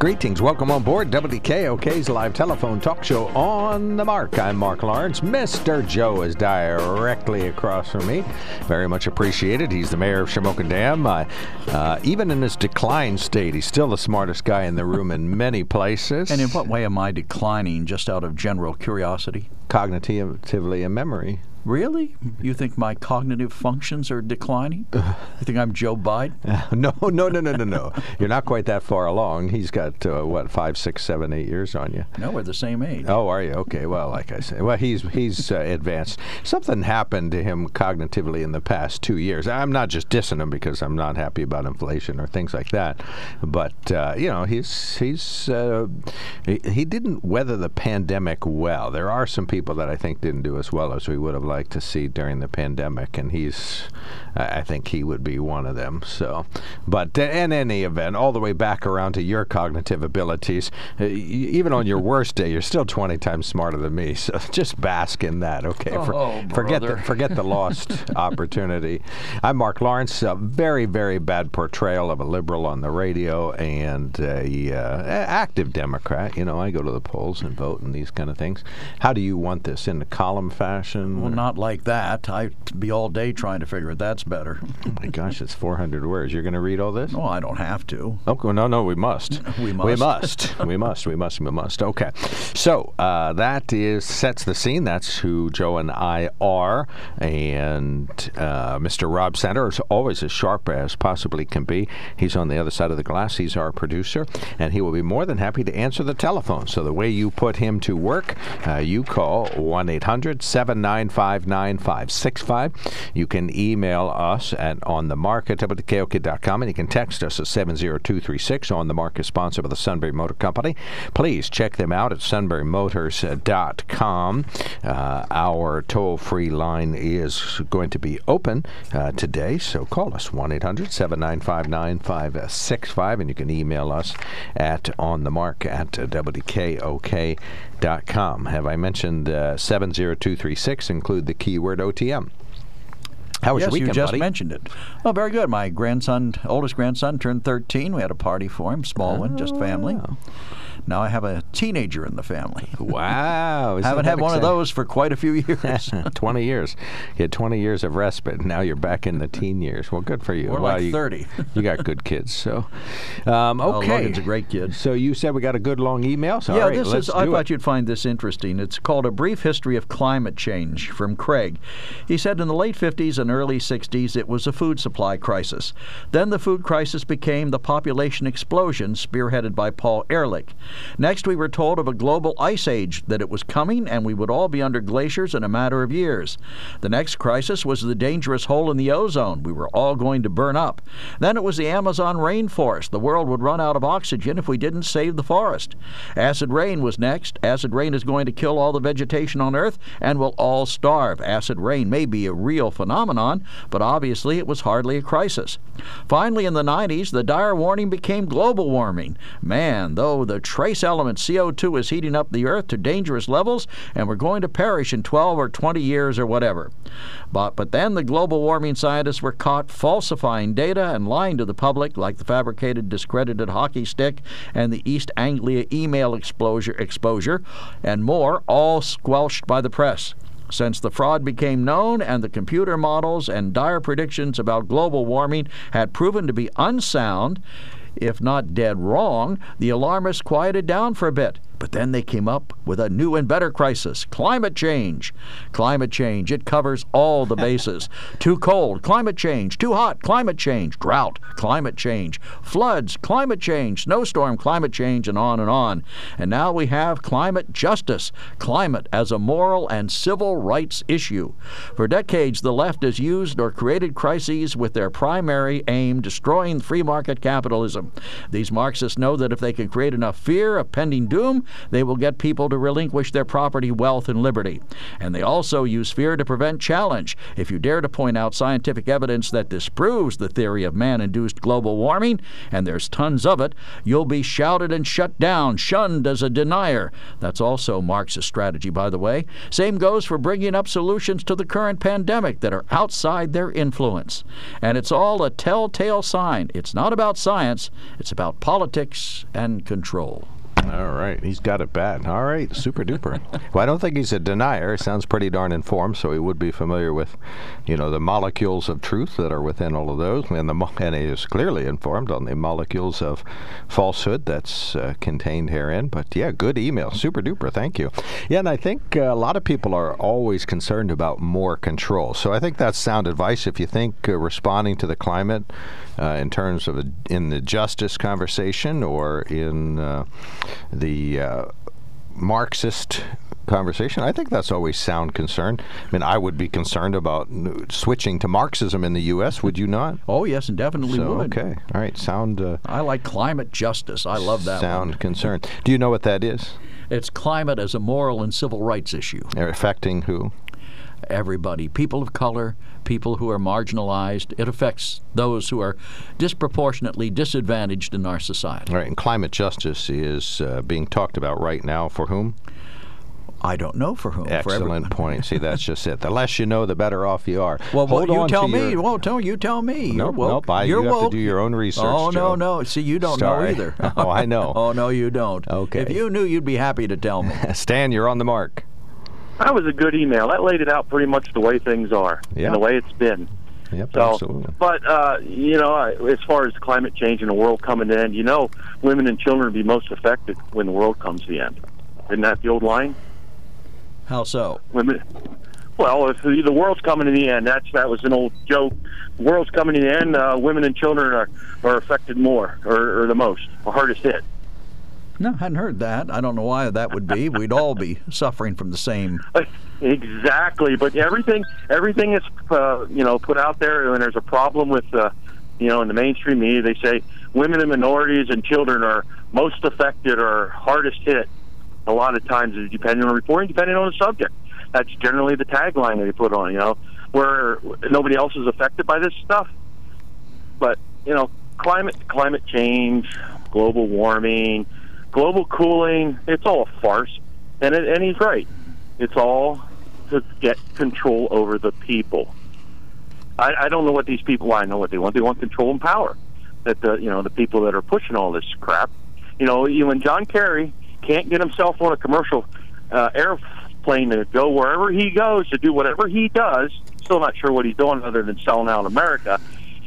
Greetings. Welcome on board WKOK's live telephone talk show on the mark. I'm Mark Lawrence. Mr. Joe is directly across from me. Very much appreciated. He's the mayor of Shamokin Dam. Uh, uh, even in his decline state, he's still the smartest guy in the room in many places. And in what way am I declining, just out of general curiosity? Cognitively and memory. Really? You think my cognitive functions are declining? You think I'm Joe Biden? no, no, no, no, no, no. You're not quite that far along. He's got uh, what five, six, seven, eight years on you. No, we're the same age. Oh, are you? Okay. Well, like I said, well, he's he's uh, advanced. Something happened to him cognitively in the past two years. I'm not just dissing him because I'm not happy about inflation or things like that, but uh, you know, he's he's uh, he, he didn't weather the pandemic well. There are some people that I think didn't do as well as we would have like to see during the pandemic, and he's, I think he would be one of them. So, but in any event, all the way back around to your cognitive abilities, uh, even on your worst day, you're still 20 times smarter than me. So just bask in that, okay? For, oh, forget the forget the lost opportunity. I'm Mark Lawrence. A very very bad portrayal of a liberal on the radio and a uh, active Democrat. You know, I go to the polls and vote and these kind of things. How do you want this in a column fashion? Well, not like that. I'd be all day trying to figure it. That's better. oh my gosh, it's 400 words. You're going to read all this? No, I don't have to. Okay, no, no, we must. we must. We must. we must. We must. We must. Okay. So uh, that is sets the scene. That's who Joe and I are. And uh, Mr. Rob Center is always as sharp as possibly can be. He's on the other side of the glass. He's our producer, and he will be more than happy to answer the telephone. So the way you put him to work, uh, you call 1 800 795 9565. You can email us at onthemark at WKOK.com, and you can text us at 70236. On the Mark is sponsored by the Sunbury Motor Company. Please check them out at sunburymotors.com. Uh, our toll free line is going to be open uh, today, so call us 1 800 795 9565, and you can email us at on the onthemark at WKOK.com. Have I mentioned uh, 70236? Include the keyword OTM. How was yes, your weekend, you just buddy? mentioned it. Oh, very good. My grandson, oldest grandson, turned 13. We had a party for him, small one, just family. wow. Now I have a teenager in the family. Wow. isn't Haven't had one of those for quite a few years. 20 years. You had 20 years of respite. Now you're back in the teen years. Well, good for you. We're Well, like you, 30. you got good kids. So, um, Oh, okay. Logan's a great kid. So you said we got a good long email. So yeah, all right, this is. I thought it. you'd find this interesting. It's called "A Brief History of Climate Change" from Craig. He said in the late 50s and early 60s it was a food supply crisis. Then the food crisis became the population explosion, spearheaded by Paul Ehrlich. Next, we were told of a global ice age that it was coming, and we would all be under glaciers in a matter of years. The next crisis was the dangerous hole in the ozone. We were all going to burn up. Then it was the Amazon rainforest. The world would run out of oxygen if we didn't save the forest. Acid rain was next. Acid rain is going to kill all the vegetation on Earth, and we'll all starve. Acid rain may be a real phenomenon, but obviously it was hardly a crisis. Finally, in the 90s, the dire warning became global warming. Man, though the trace element CO2 is heating up the Earth to dangerous levels, and we're going to perish in 12 or 20 years or whatever. But, but then the global warming scientists were caught falsifying data and lying to the public, like the fabricated, discredited hockey stick and the East Anglia email exposure, exposure and more, all squelched by the press. Since the fraud became known and the computer models and dire predictions about global warming had proven to be unsound, if not dead wrong, the alarmists quieted down for a bit. But then they came up with a new and better crisis climate change. Climate change, it covers all the bases. Too cold, climate change. Too hot, climate change. Drought, climate change. Floods, climate change. Snowstorm, climate change, and on and on. And now we have climate justice, climate as a moral and civil rights issue. For decades, the left has used or created crises with their primary aim destroying free market capitalism. These Marxists know that if they can create enough fear of pending doom, they will get people to relinquish their property, wealth, and liberty. And they also use fear to prevent challenge. If you dare to point out scientific evidence that disproves the theory of man induced global warming, and there's tons of it, you'll be shouted and shut down, shunned as a denier. That's also Marxist strategy, by the way. Same goes for bringing up solutions to the current pandemic that are outside their influence. And it's all a telltale sign. It's not about science, it's about politics and control. All right, he's got it bad. All right, super duper. well, I don't think he's a denier. Sounds pretty darn informed, so he would be familiar with, you know, the molecules of truth that are within all of those, and the and he is clearly informed on the molecules of falsehood that's uh, contained herein. But yeah, good email, super duper. Thank you. Yeah, and I think uh, a lot of people are always concerned about more control. So I think that's sound advice. If you think uh, responding to the climate uh, in terms of a, in the justice conversation or in uh, the uh, Marxist conversation. I think that's always sound concern. I mean, I would be concerned about switching to Marxism in the U.S. Would you not? Oh yes, and definitely so, would. Okay, all right. Sound. Uh, I like climate justice. I love that. Sound one. concern. Do you know what that is? It's climate as a moral and civil rights issue. They're affecting who? everybody people of color, people who are marginalized. It affects those who are disproportionately disadvantaged in our society. All right, and climate justice is uh, being talked about right now for whom? I don't know for whom. Excellent for point. See, that's just it. The less you know, the better off you are. Well, Hold you tell me. Your... Well, tell you tell me. Nope, You're nope. I, You're you have woke. to do your own research. Oh Joe. no, no. See, you don't Sorry. know either. oh, I know. oh no, you don't. Okay. If you knew, you'd be happy to tell me. Stan, you're on the mark. That was a good email. That laid it out pretty much the way things are Yeah. and the way it's been. Yep, So, absolutely. but uh, you know, as far as climate change and the world coming to end, you know, women and children will be most affected when the world comes to the end. Isn't that the old line? How so? Women. Well, if the, the world's coming to the end, that's that was an old joke. The world's coming to the end. Uh, women and children are are affected more, or, or the most, or hardest hit. No, I hadn't heard that. I don't know why that would be. We'd all be suffering from the same. Exactly, but everything everything is uh, you know put out there, and there's a problem with uh, you know in the mainstream media. They say women and minorities and children are most affected or hardest hit. A lot of times, depending on reporting, depending on the subject. That's generally the tagline that they put on. You know, where nobody else is affected by this stuff. But you know, climate climate change, global warming, global cooling—it's all a farce. And it, and he's right. It's all to get control over the people. I, I don't know what these people. I know what they want. They want control and power. That the you know the people that are pushing all this crap. You know, when John Kerry can't get himself on a commercial uh, airplane to go wherever he goes to do whatever he does. Still not sure what he's doing other than selling out America.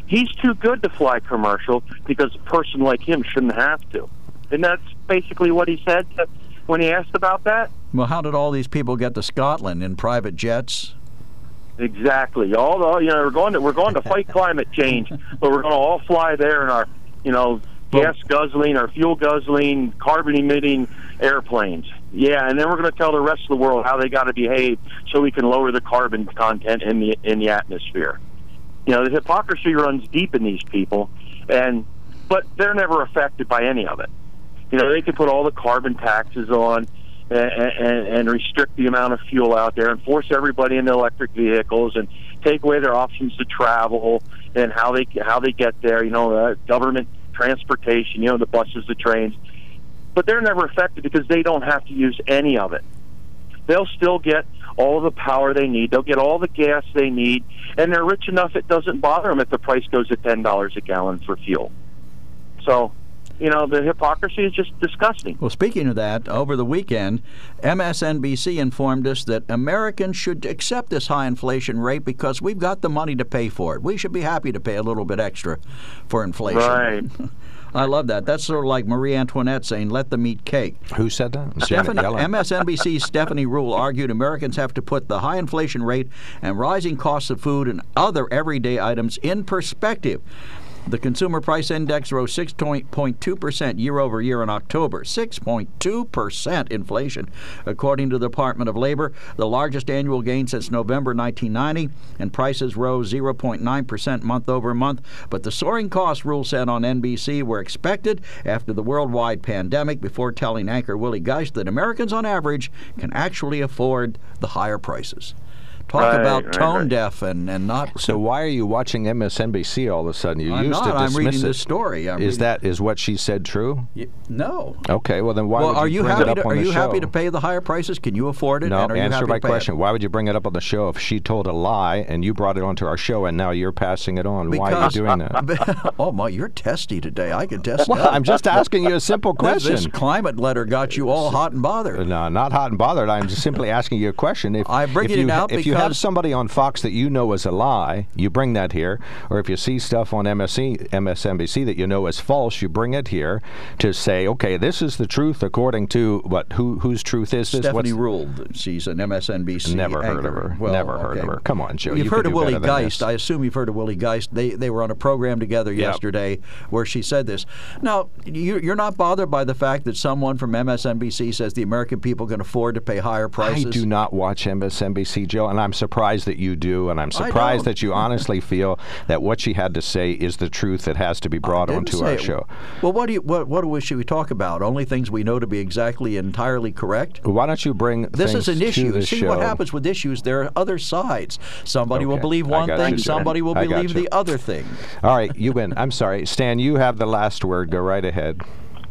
He's too good to fly commercial because a person like him shouldn't have to. And that's basically what he said when he asked about that. Well, how did all these people get to Scotland in private jets? Exactly. All the you know we're going to we're going to fight climate change, but we're going to all fly there in our you know gas guzzling, our fuel guzzling, carbon emitting airplanes. Yeah, and then we're going to tell the rest of the world how they got to behave so we can lower the carbon content in the in the atmosphere. You know the hypocrisy runs deep in these people, and but they're never affected by any of it. You know they can put all the carbon taxes on and, and, and restrict the amount of fuel out there and force everybody into electric vehicles and take away their options to travel and how they how they get there. You know, uh, government transportation. You know, the buses, the trains, but they're never affected because they don't have to use any of it. They'll still get all the power they need. They'll get all the gas they need, and they're rich enough it doesn't bother them if the price goes to ten dollars a gallon for fuel. So, you know, the hypocrisy is just disgusting. Well, speaking of that, over the weekend, MSNBC informed us that Americans should accept this high inflation rate because we've got the money to pay for it. We should be happy to pay a little bit extra for inflation. Right. I love that. That's sort of like Marie Antoinette saying, "Let them eat cake." Who said that? Stephanie, MSNBC's Stephanie Ruhle argued Americans have to put the high inflation rate and rising costs of food and other everyday items in perspective. The consumer price index rose 6.2% year over year in October. 6.2% inflation, according to the Department of Labor, the largest annual gain since November 1990, and prices rose 0.9% month over month. But the soaring costs, Ruhle said on NBC, were expected after the worldwide pandemic before telling anchor Willie Geist that Americans on average can actually afford the higher prices. Talk Right, about right, tone right. deaf and, and not So why are you watching MSNBC all of a sudden? You I'm used not. to I'm reading it. the story. I'm is reading- that is what she said true? Y- No. Okay, well then why well, would are you, you bring happy it up to on are the you happy to pay the higher prices? Can you afford it? No, and are you answer happy my to pay it? question. Why would you bring it up on the show if she told a lie and you brought it onto our show and now you're passing it on? Why are you doing that? oh my, you're testy today. I can test well, that. I'm just asking you a simple This- question. This climate letter got you all hot and bothered. No, not hot and bothered. I'm just simply asking you a question. If, I'm bringing if you, it out if you have somebody on Fox that you know is a lie, you bring that here. Or if you see stuff on MSC, MSNBC that you know is false, you bring it here to say, okay, this is the truth according to what? Who whose truth is this? Stephanie What's- ruled. She's an MSNBC. Never heard of her. Well, Never heard of her. Come on, Joe. You've you heard of Willie Geist. I assume you've heard of Willie Geist. They they were on a program together Yep. yesterday where she said this. Now you, you're not bothered by the fact that someone from MSNBC says the American people can afford to pay higher prices. I do not watch MSNBC, Joe, and I'm surprised that you do, and I'm surprised that you honestly feel that what she had to say is the truth that has to be brought onto our it. show. Well, what do you what what do we, should we talk about? Only things we know to be exactly entirely correct. Why don't you bring This is an issue. See show? what happens with issues. There are other sides. Somebody will believe one thing. you, Somebody will I believe the other thing. All right, you win. I'm sorry, Stan. You have the last word. Go right ahead.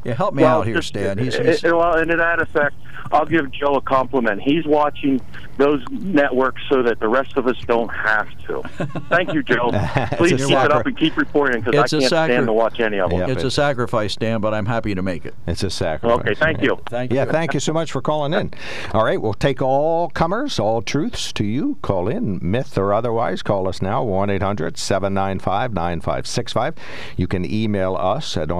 Yeah, help me Well, out here, just- Stan. He's, he's, uh, well, and to that effect, I'll give Joe a compliment. He's watching those networks so that the rest of us don't have to. Thank you, Joe. Please a keep it up and keep reporting because I can't sacri- stand to watch any of them. Yeah. it's but- a sacrifice, Stan, but I'm happy to make it. It's a sacrifice. Okay, thank you. Thank you. Yeah, you. thank you so much for calling in. All right, we'll take all comers, all truths to you. Call in, myth or otherwise. Call us now, 1 800 795 9565. You can email us at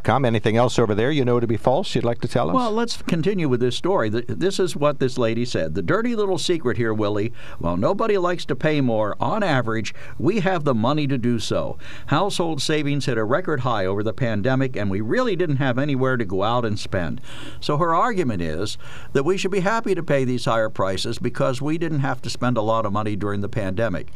onthemarket.wkok.com. Anything else over there you know to be false you'd like to tell us? Well, let's continue with this story. This is what this lady said. The dirty little secret here, Willie, while nobody likes to pay more, on average, we have the money to do so. Household savings hit a record high over the pandemic, and we really didn't have anywhere to go out and spend. So her argument is that we should be happy to pay these higher prices because we didn't have to spend a lot of money during the pandemic.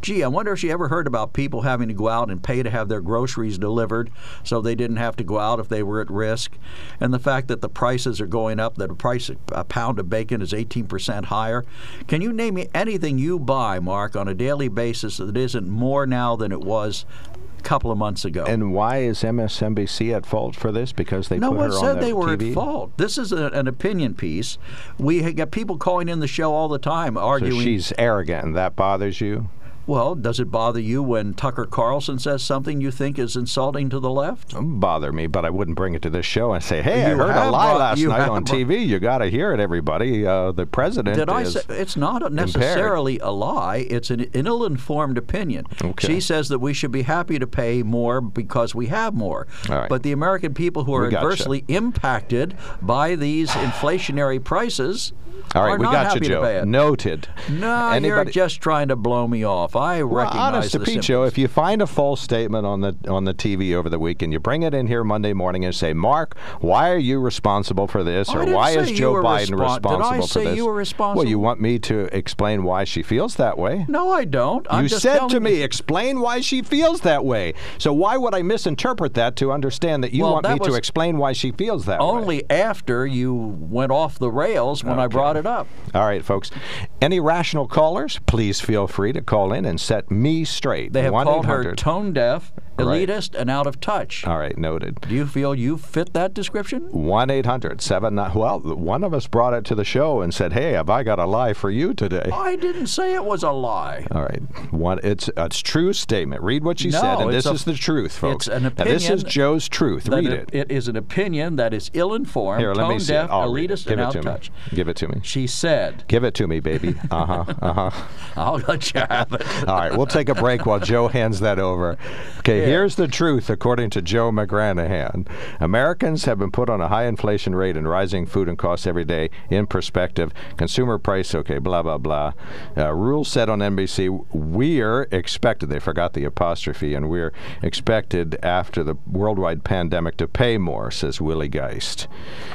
Gee, I wonder if she ever heard about people having to go out and pay to have their groceries delivered so they didn't have to go out if they were at risk. And the fact that the prices are going up, that a price a pound of bacon is 18% higher. Can you name me anything you buy, Mark, on a daily basis that isn't more now than it was a couple of months ago? and why is MSNBC at fault for this? Because they no put one said on they were TV? at fault. This is a, an opinion piece. We get people calling in the show all the time arguing. So arguing. she's arrogant, and that bothers you? Well, does it bother you when Tucker Carlson says something you think is insulting to the left? Doesn't bother me, but I wouldn't bring it to this show and say, "Hey, I heard a lie last you night on TV. You got to hear it, everybody. Uh, the president Did I is." say it's not necessarily a lie? It's an, an ill-informed opinion. Okay. She says that we should be happy to pay more because we have more. Right. But the American people who are adversely impacted by these inflationary prices All right, we got you, Joe. Noted. No, you're just trying to blow me off. I Well, recognize honest to Pete, Joe, if you find a false statement on the on the TV over the weekend, you bring it in here Monday morning and say, "Mark, why are you responsible for this, I or why is Joe Biden respon- did I responsible say for this?" you were Well, you want me to explain why she feels that way? no, I don't. I'm you said to me, you- explain why she feels that way. So why would I misinterpret that to understand that you Well, want that me to explain why she feels that way? only after you went off the rails when I brought it up. All right, folks. Any rational callers, please feel free to call in and set me straight. They have called her tone deaf, Right. elitist, and out of touch. All right, noted. Do you feel you fit that description? 1 800 7 Well, one of us brought it to the show and said, Hey, have I got a lie for you today? I didn't say it was a lie. All right. One, it's a true statement. Read what she No, said, and this a- is the truth, folks. it's an Now, this is Joe's truth. Read it- it. it is an opinion that is ill-informed, tone me see deaf, it. I'll read it. elitist, Give and out of touch. Give it to me. She said, Give it to me, baby. uh huh uh huh. I'll let you have it. All right, we'll take a break while Joe hands that over. Okay, Yeah. here's the truth according to Joe McGranahan. Americans have been put on a high inflation rate and rising food and costs every day in perspective. Consumer price, okay, blah, blah, blah. Uh, Ruhle said on NBC, we're expected, they forgot the apostrophe, and we're expected after the worldwide pandemic to pay more, says Willie Geist.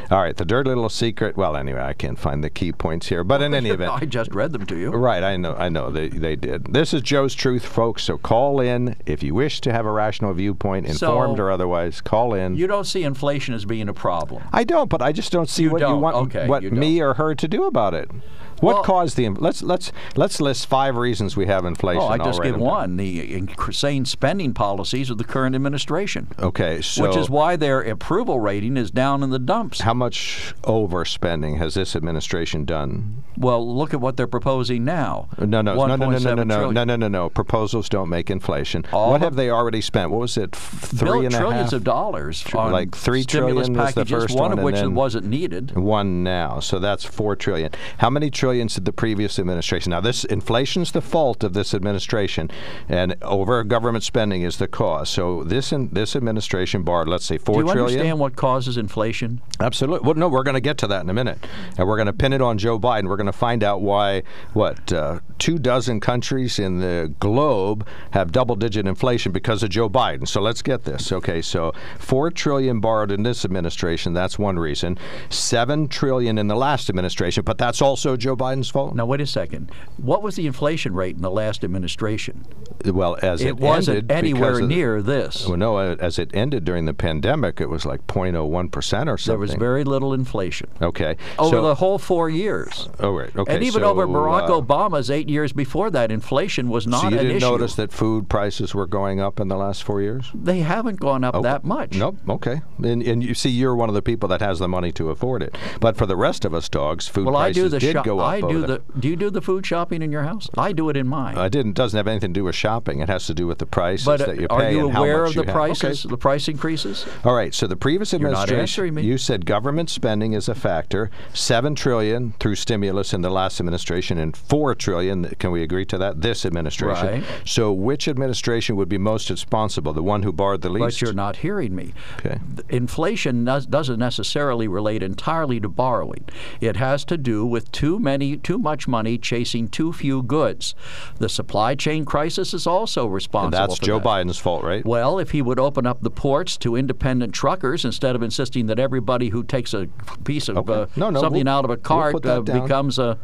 All right, the dirty little secret. Well, anyway, I can't find the key points here, but in any event. Just read them to you. Right, I know, I know they, they did. This is Joe's Truth, folks. So call in if you wish to have a rational viewpoint, informed So- or otherwise. Call in. You don't see inflation as being a problem. I don't, but I just don't see You what you don't. want Okay, what you me or her to do about it. What Well- caused the? Let's let's let's list five reasons we have inflation. Oh, I just give down. one: the insane spending policies of the current administration, Okay, so which is why their approval rating is down in the dumps. how much overspending has this administration done? Well, look at what they're proposing now. No, no, no, no, no, no, no, no, no, no, no, no. Proposals don't make inflation. All what have they already spent? What was it? f- Bill- Three and a half. trillions of dollars on like three stimulus trillion was the first one one, of which wasn't needed. one now. So that's four trillion. How many did the previous administration? Now, this inflation's the fault of this administration, and over government spending is the cause. So this in, this administration borrowed, let's say, Do four you trillion. understand what causes inflation? Absolutely. Well, no, we're going to get to that in a minute, and we're going to pin it on Joe Biden. We're going to find out why what uh, two dozen countries in the globe have double-digit inflation because of Joe Biden. So let's get this. Okay, so four trillion borrowed in this administration. That's one reason. Seven trillion in the last administration, but that's also Joe Biden's fault. Now, wait a second. What was the inflation rate in the last administration? Well, as it, It wasn't anywhere of near this. Well, no, as it ended during the pandemic, it was like 0.01 percent or something. There was very little inflation okay. over so, the whole four years. oh right. Okay. and even so, over Barack uh, Obama's eight years before that, inflation was not So you an didn't notice that food prices were going up in the last four years? They haven't gone up that much. Nope. Okay. And, and you see, you're one of the people that has the money to afford it. But for the rest of us dogs, food Well, prices did go up. I do the. Do you do the food shopping in your house? I do it in mine. I didn't. Doesn't have anything to do with shopping. It has to do with the prices but uh, that you pay are you aware much of the prices, Okay. the price increases? All right. So the previous administration, me. you said government spending is a factor. Seven trillion through stimulus in the last administration, and four trillion. Can we agree to that? This administration. Right. So which administration would be most responsible? The one who borrowed the least. But you're not hearing me. Okay. Inflation does, doesn't necessarily relate entirely to borrowing. It has to do with too many, too much money chasing too few goods. The supply chain crisis is also And responsible. that's for Joe that. Biden's fault, right? Well, if he would open up the ports to independent truckers instead of insisting that everybody who takes a piece of Okay. uh, No, no, something we'll- out of a we'll cart uh, becomes a,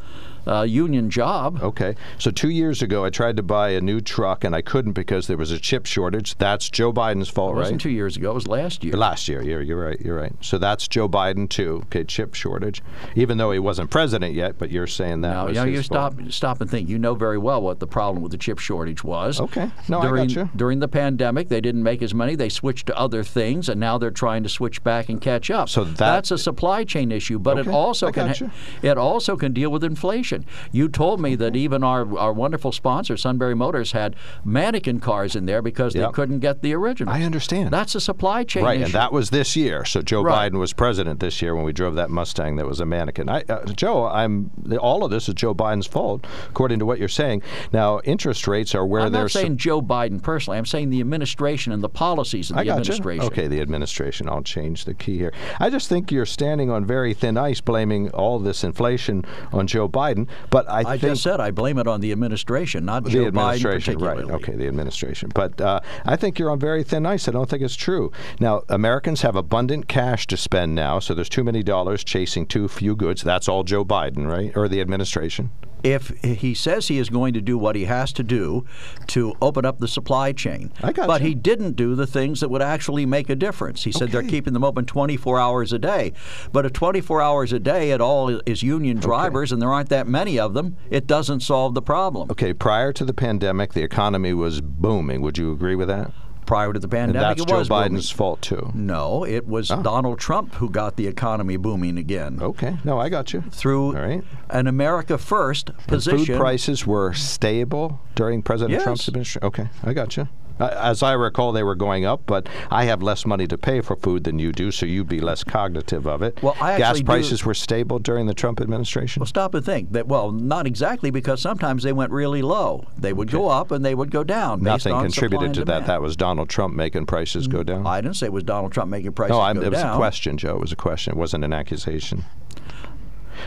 a union job. Okay. So two years ago, I tried to buy a new truck and I couldn't because there was a chip shortage. That's Joe Biden's fault, It right? wasn't two years ago. It was last year. Last year, you're, you're right. You're right. So that's Joe Biden too. Okay, chip shortage. Even though he wasn't president yet, but you're saying that Now, was you, his you fault. stop stop and think. You know very well what the problem with the chip shortage was. Okay. No, I got during, you. During the pandemic, they didn't make as many. They switched to other things, and now they're trying to switch back and catch up. So that- that's a supply chain issue, but it Okay, also I can you. it also can deal with inflation. You told me that even our our wonderful sponsor, Sunbury Motors, had mannequin cars in there because they Yep. couldn't get the original. I understand. That's a supply chain Right, issue. and that was this year. So Joe Right. Biden was president this year when we drove that Mustang that was a mannequin. I, uh, Joe, I'm all of this is Joe Biden's fault, according to what you're saying. Now, interest rates are where I'm they're not sup- saying Joe Biden personally. I'm saying the administration and the policies of the I got administration. Okay, the administration. I'll change the key here. I just think you're standing on very thin ice, blaming all this inflation on Joe Biden. But I, I think just said I blame it on the administration, not the Joe Biden administration, right? Okay, the administration. But uh, I think you're on very thin ice. I don't think it's true. Now, Americans have abundant cash to spend now, so there's too many dollars chasing too few goods. That's all Joe Biden, right, or the administration? If he says he is going to do what he has to do to open up the supply chain, I got but you. he didn't do the things that would actually make a difference. He said they're keeping them open 24 hours a day, but if 24 hours a day at all is union drivers and there aren't that many of them, it doesn't solve the problem. Okay, prior to the pandemic, the economy was booming. Would you agree with that? Prior to the And pandemic, that's it Joe was booming. Biden's fault too. No, it was ah. Donald Trump who got the economy booming again. Okay, no, I got you. Through right. an America First And position. food prices were stable during President Yes. Trump's administration. Okay, I got you. Uh, as I recall, they were going up, but I have less money to pay for food than you do, so you'd be less cognitive of it. Well, I Gas actually do- prices were stable during the Trump administration? Well, stop and think that. Well, not exactly because sometimes they went really low. They would go up and they would go down. Nothing on contributed to that. demand. Mm, That was Donald Trump making prices go down. I didn't say it was Donald Trump making prices no, I'm, go it was down. a question, Joe. It was a question. It wasn't an accusation.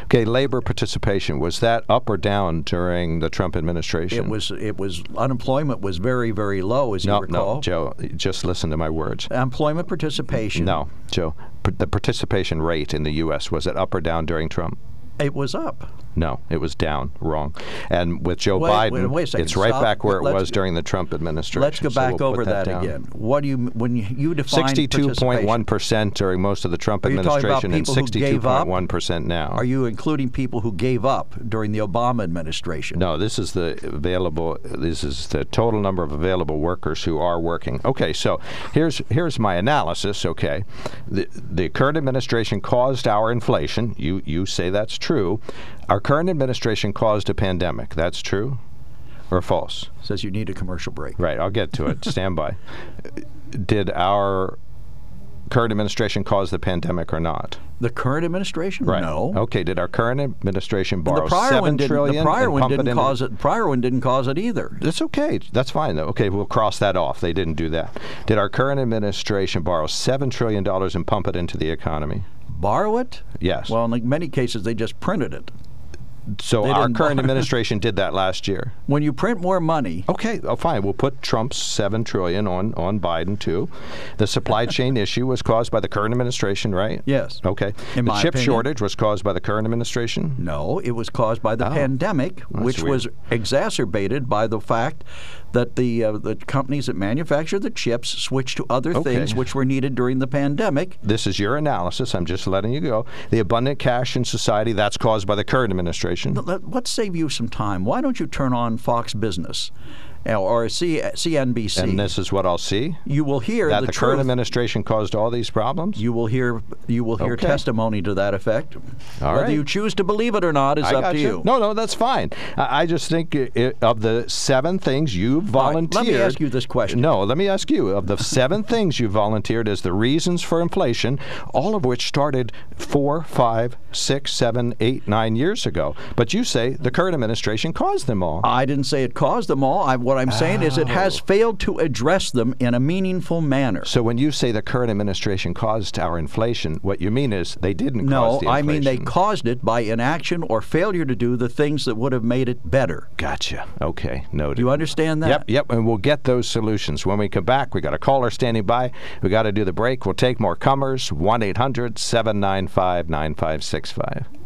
Okay, labor participation was that up or down during the Trump administration? It was. It was. Unemployment was very, very low, as no, you recall. no, Joe. Just listen to my words. Employment participation. No, Joe. The participation rate in the U.S. was it up or down during Trump? It was up. No, it was down. Wrong. And with Joe Wait- Biden, wait- wait it's right Stop. back where it Let's- was during the Trump administration. Let's go So back we'll over put that, again. What do you when you, you define Sixty-two point one during most of the Trump Are you talking about administration, and sixty-two point one percent now. Are you including people who gave up during the Obama administration? No, this is the available. This is the total number of available workers who are working. Okay, so here's here's my analysis. Okay, the the current administration caused our inflation. You you say that's true. Our current administration caused a pandemic. That's true, or false? Says you need a commercial break. Right. I'll get to it. Stand by. Did our current administration cause the pandemic or not? The current administration? Right. No. Okay. Did our current administration And borrow the prior seven one didn't. trillion The prior and one didn't into- cause it. Prior one didn't cause it either. That's okay. That's fine, though. Okay, we'll cross that off. They didn't do that. Did our current administration borrow $7 trillion and pump it into the economy? Borrow it? Yes. Well, in many cases, they just printed it. So they our current administration did that last year. When you print more money, Okay, oh, fine. We'll put Trump's seven trillion on on Biden too. The supply chain issue was caused by the current administration, right? Yes. Okay. In the chip opinion. shortage was caused by the current administration. no, it was caused by the Oh, pandemic, which weird. was exacerbated by the fact that the uh, the companies that manufacture the chips switched to other Okay. things which were needed during the pandemic. This is your analysis. I'm just letting you go. The abundant cash in society that's caused by the current administration. Let, let's save you some time. Why don't you turn on Fox Business or C, CNBC? And this is what I'll see. you will hear That the, the, current administration caused all these problems. You will hear you will hear Okay. testimony to that effect. All Whether right. you choose to believe it or not is I up to you. No, no, that's fine. I, I just think i i of the seven things you right, volunteered. let me ask you this question. No, let me ask you. Of the seven things you volunteered as the reasons for inflation, all of which started four, five, six, seven, eight, nine years ago, but you say the current administration caused them all. I didn't say it caused them all. I, what I'm saying is it Oh. has failed to address them in a meaningful manner. so when you say the current administration caused our inflation, what you mean is they didn't no, cause the I mean they caused it by inaction or failure to do the things that would have made it better. Gotcha. Okay, noted. Do you understand that? Yep, yep, and we'll get those solutions. When we come back, we got a caller standing by. We got to do the break. We'll take more comers. 1 800 795 9565.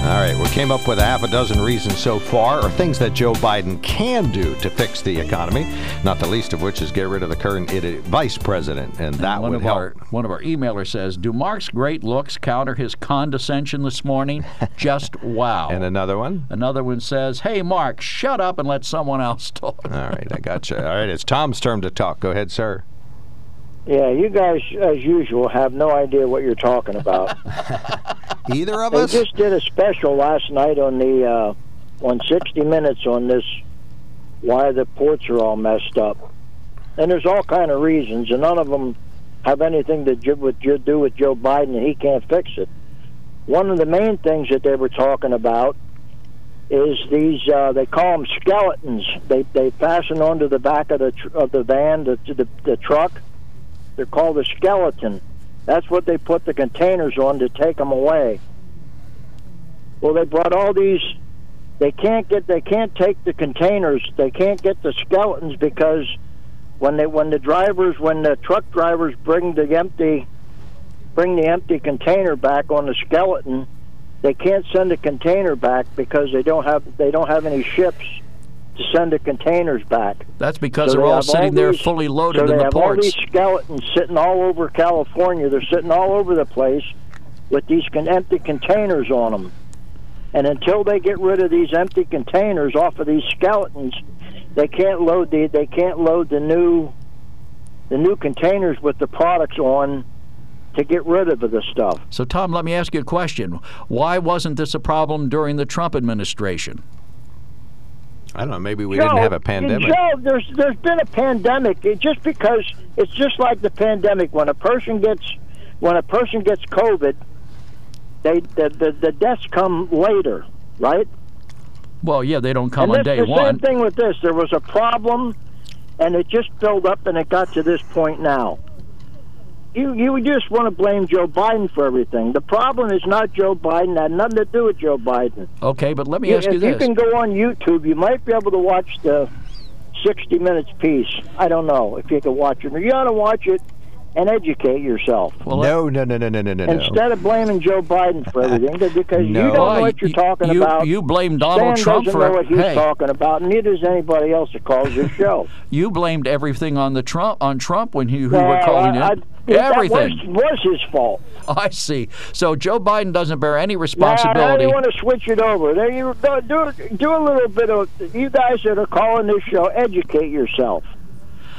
All right, we came up with a half a dozen reasons so far, or things that Joe Biden can do to fix the economy, not the least of which is get rid of the current idiot vice president, and that one would of help. our one of our emailers says, "Do Mark's great looks counter his condescension this morning? Just wow." And another one? Another one says, "Hey Mark, shut up and let someone else talk." All right, I got you. All right, it's Tom's turn to talk. Go ahead, sir. Yeah, you guys, as usual, have no idea what you're talking about. Either of they us? just did a special last night on the uh, on 60 Minutes on this why the ports are all messed up, and there's all kind of reasons, and none of them have anything to do with do with Joe Biden, and he can't fix it. One of the main things that they were talking about is these uh, they call them skeletons. They they fasten onto the back of the tr- of the van, the, the the truck. They're called a skeleton. That's what they put the containers on to take them away. Well, they brought all these. They can't get. They can't take the containers. They can't get the skeletons because when they when the drivers when the truck drivers bring the empty bring the empty container back on the skeleton, they can't send the container back because they don't have they don't have any ships to send the containers back. That's because So they're they all sitting there these- fully loaded so in they the have all these skeletons sitting all over California. They're sitting all over the place with these empty containers on them. And until they get rid of these empty containers off of these skeletons, they can't load the they can't load the new the new containers with the products on to get rid of the stuff. So, Tom, let me ask you a question. Why wasn't this a problem during the Trump administration? I don't know. Maybe we Joe, didn't have a pandemic. Joe, there's there's been a pandemic. It, just because it's just like the pandemic. When a person gets when a person gets COVID, they the the, the deaths come later, right? Well, yeah, they don't come and on this, day the one. same thing with this. There was a problem, and it just built up, and it got to this point now you you just want to blame Joe Biden for everything. The problem is not Joe Biden. Had nothing to do with Joe Biden. Okay, but let me ask if you this: If you can go on YouTube, you might be able to watch the sixty minutes piece. I don't know if you can watch it. You ought to watch it and educate yourself. Well, no, no, no, no, no, no, no. Instead of blaming Joe Biden for everything, because no. you don't know what you're talking you, about. You, blame Donald Sam Trump doesn't for know what he's hey. talking about, and neither does anybody else that calls your show. you blamed everything on the Trump on Trump when you, you well, were calling I. I- That everything. was, was his fault. I see. So Joe Biden doesn't bear any Now, responsibility. I want to switch it over. There you do, do do a little bit of you guys that are calling this show. Educate yourself.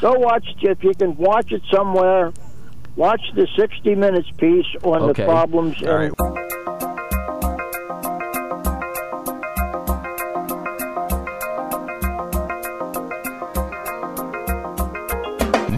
Go watch if you can watch it somewhere. Watch the 60 Minutes piece on Okay. the problems. All in right.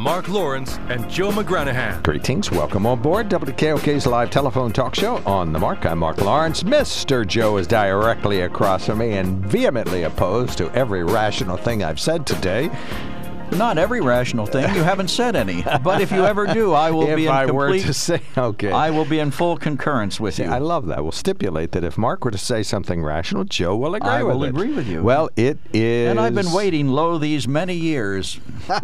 Mark Lawrence and Joe McGranahan. Greetings. Welcome on board WKOK's live telephone talk show on the mark. I'm Mark Lawrence. Mr. Joe is directly across from me and vehemently opposed to every rational thing I've said today. Not every rational thing. You haven't said any. But if you ever do, I will if be in I were to say, okay. I will be in full concurrence with you. I love that. We'll stipulate that if Mark were to say something rational, Joe will agree I with will it. agree with you. Well, it is. and I've been waiting lo these many years.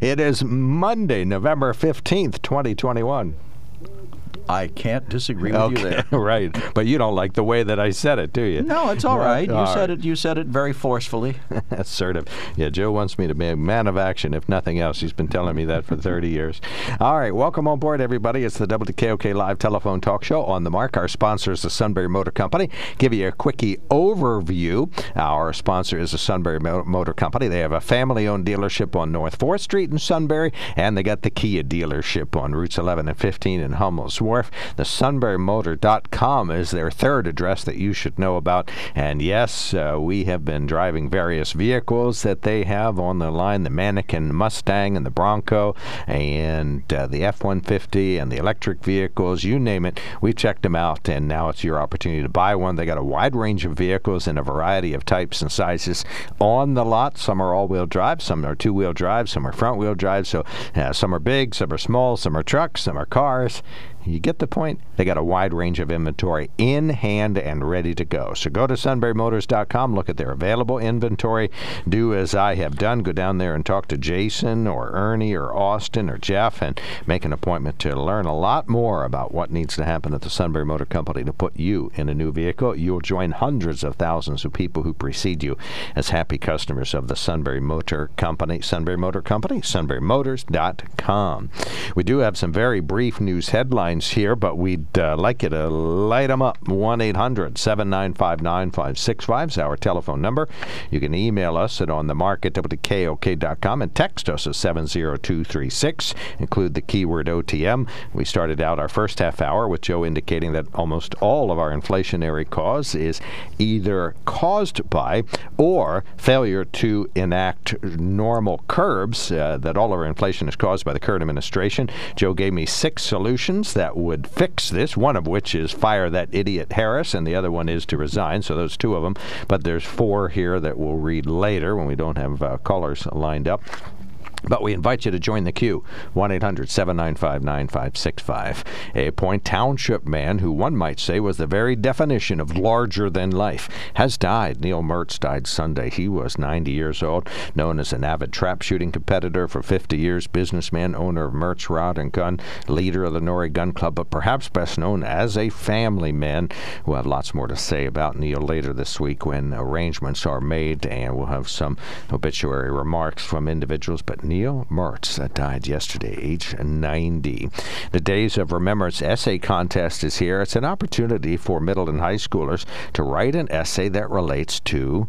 It is Monday, November 15th, 2021. I can't disagree with you there. right. But you don't like the way that I said it, do you? No, it's all right. You All said right. it. You said it very forcefully. Assertive. Yeah, Joe wants me to be a man of action, if nothing else. He's been telling me that for 30 years. All right, welcome on board, everybody. It's the WKOK Live Telephone Talk Show on the mark. Our sponsor is the Sunbury Motor Company. Give you a quickie overview. Our sponsor is the Sunbury Mo- Motor Company. They have a family-owned dealership on North 4th Street in Sunbury, and they got the Kia dealership on routes 11 and 15 in Hummel's Wharf. The SunburyMotor.com is their third address that you should know about. And yes, uh, we have been driving various vehicles that they have on the line the Mannequin Mustang and the Bronco and uh, the F 150 and the electric vehicles, you name it. We've checked them out, and now it's your opportunity to buy one. They got a wide range of vehicles in a variety of types and sizes on the lot. Some are all wheel drive, some are two wheel drive, some are front wheel drive. So uh, some are big, some are small, some are trucks, some are cars. You get the point. They got a wide range of inventory in hand and ready to go. So go to sunburymotors.com, look at their available inventory. Do as I have done. Go down there and talk to Jason or Ernie or Austin or Jeff and make an appointment to learn a lot more about what needs to happen at the Sunbury Motor Company to put you in a new vehicle. You'll join hundreds of thousands of people who precede you as happy customers of the Sunbury Motor Company. Sunbury Motor Company, sunburymotors.com. We do have some very brief news headlines lines here, but we'd uh, like you to light them up. 1 800 795 9565 is our telephone number. You can email us at onthemark at WKOK.com and text us at 70236. Include the keyword OTM. We started out our first half hour with Joe indicating that almost all of our inflationary cause is either caused by or failure to enact normal curbs, uh, that all of our inflation is caused by the current administration. Joe gave me six solutions that would fix this, one of which is fire that idiot Harris, and the other one is to resign. So those two of them. But there's four here that we'll read later when we don't have uh, callers lined up. But we invite you to join the queue. 1 800 795 9565. A Point Township man who one might say was the very definition of larger than life has died. Neil Mertz died Sunday. He was 90 years old, known as an avid trap shooting competitor for 50 years, businessman, owner of Mertz Rod and Gun, leader of the Norrie Gun Club, but perhaps best known as a family man. We'll have lots more to say about Neil later this week when arrangements are made, and we'll have some obituary remarks from individuals. But Neil Mertz died yesterday, age 90. The Days of Remembrance essay contest is here. It's an opportunity for middle and high schoolers to write an essay that relates to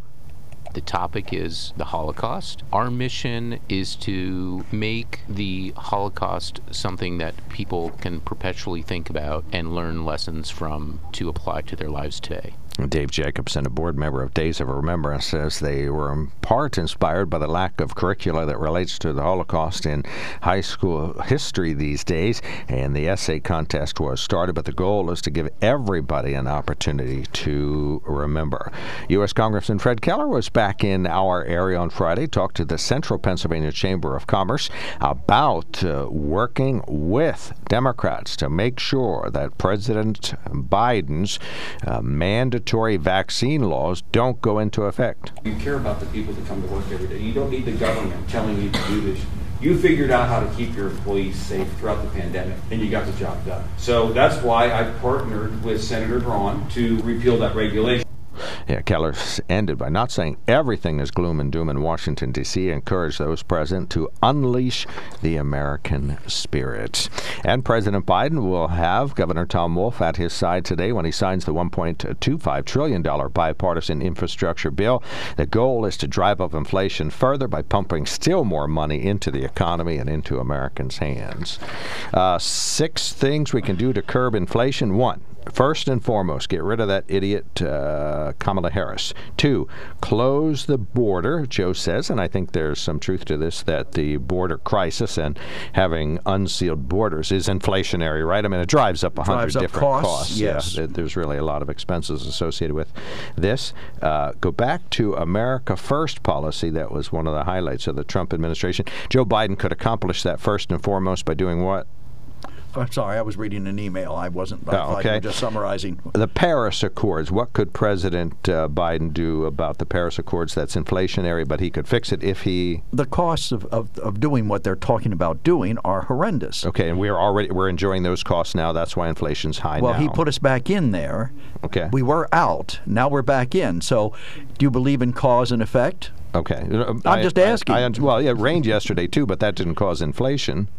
The topic is the Holocaust. Our mission is to make the Holocaust something that people can perpetually think about and learn lessons from to apply to their lives today. Dave Jacobson, a board member of Days of Remembrance, says they were in part inspired by the lack of curricula that relates to the Holocaust in high school history these days. And the essay contest was started, but the goal is to give everybody an opportunity to remember. U.S. Congressman Fred Keller was back in our area on Friday, talked to the Central Pennsylvania Chamber of Commerce about uh, working with Democrats to make sure that President Biden's uh, mandatory vaccine laws don't go into effect. You care about the people that come to work every day. You don't need the government telling you to do this. You figured out how to keep your employees safe throughout the pandemic, and you got the job done. So that's why I partnered with Senator Braun to repeal that regulation. Yeah, Keller ended by not saying everything is gloom and doom in Washington, D.C., encouraged those present to unleash the American spirit. And President Biden will have Governor Tom Wolf at his side today when he signs the $1.25 trillion bipartisan infrastructure bill. The goal is to drive up inflation further by pumping still more money into the economy and into Americans' hands. Uh, six things we can do to curb inflation. One, First and foremost, get rid of that idiot uh, Kamala Harris. Two, close the border, Joe says, and I think there's some truth to this that the border crisis and having unsealed borders is inflationary, right? I mean, it drives up a hundred different costs, yes. Yeah, there's really a lot of expenses associated with this. Uh, go back to America First policy. That was one of the highlights of the Trump administration. Joe Biden could accomplish that first and foremost by doing what? I'm sorry, I was reading an email. I wasn't. I Oh, okay. just summarizing. The Paris Accords. What could President uh, Biden do about the Paris Accords? That's inflationary, but he could fix it if he. The costs of, of, of doing what they're talking about doing are horrendous. Okay, and we're already we're enjoying those costs now. That's why inflation's high Well, now. he put us back in there. Okay. We were out. Now we're back in. So, do you believe in cause and effect? Okay. I'm I- just asking. I, un- well, yeah, it rained yesterday too, but that didn't cause inflation.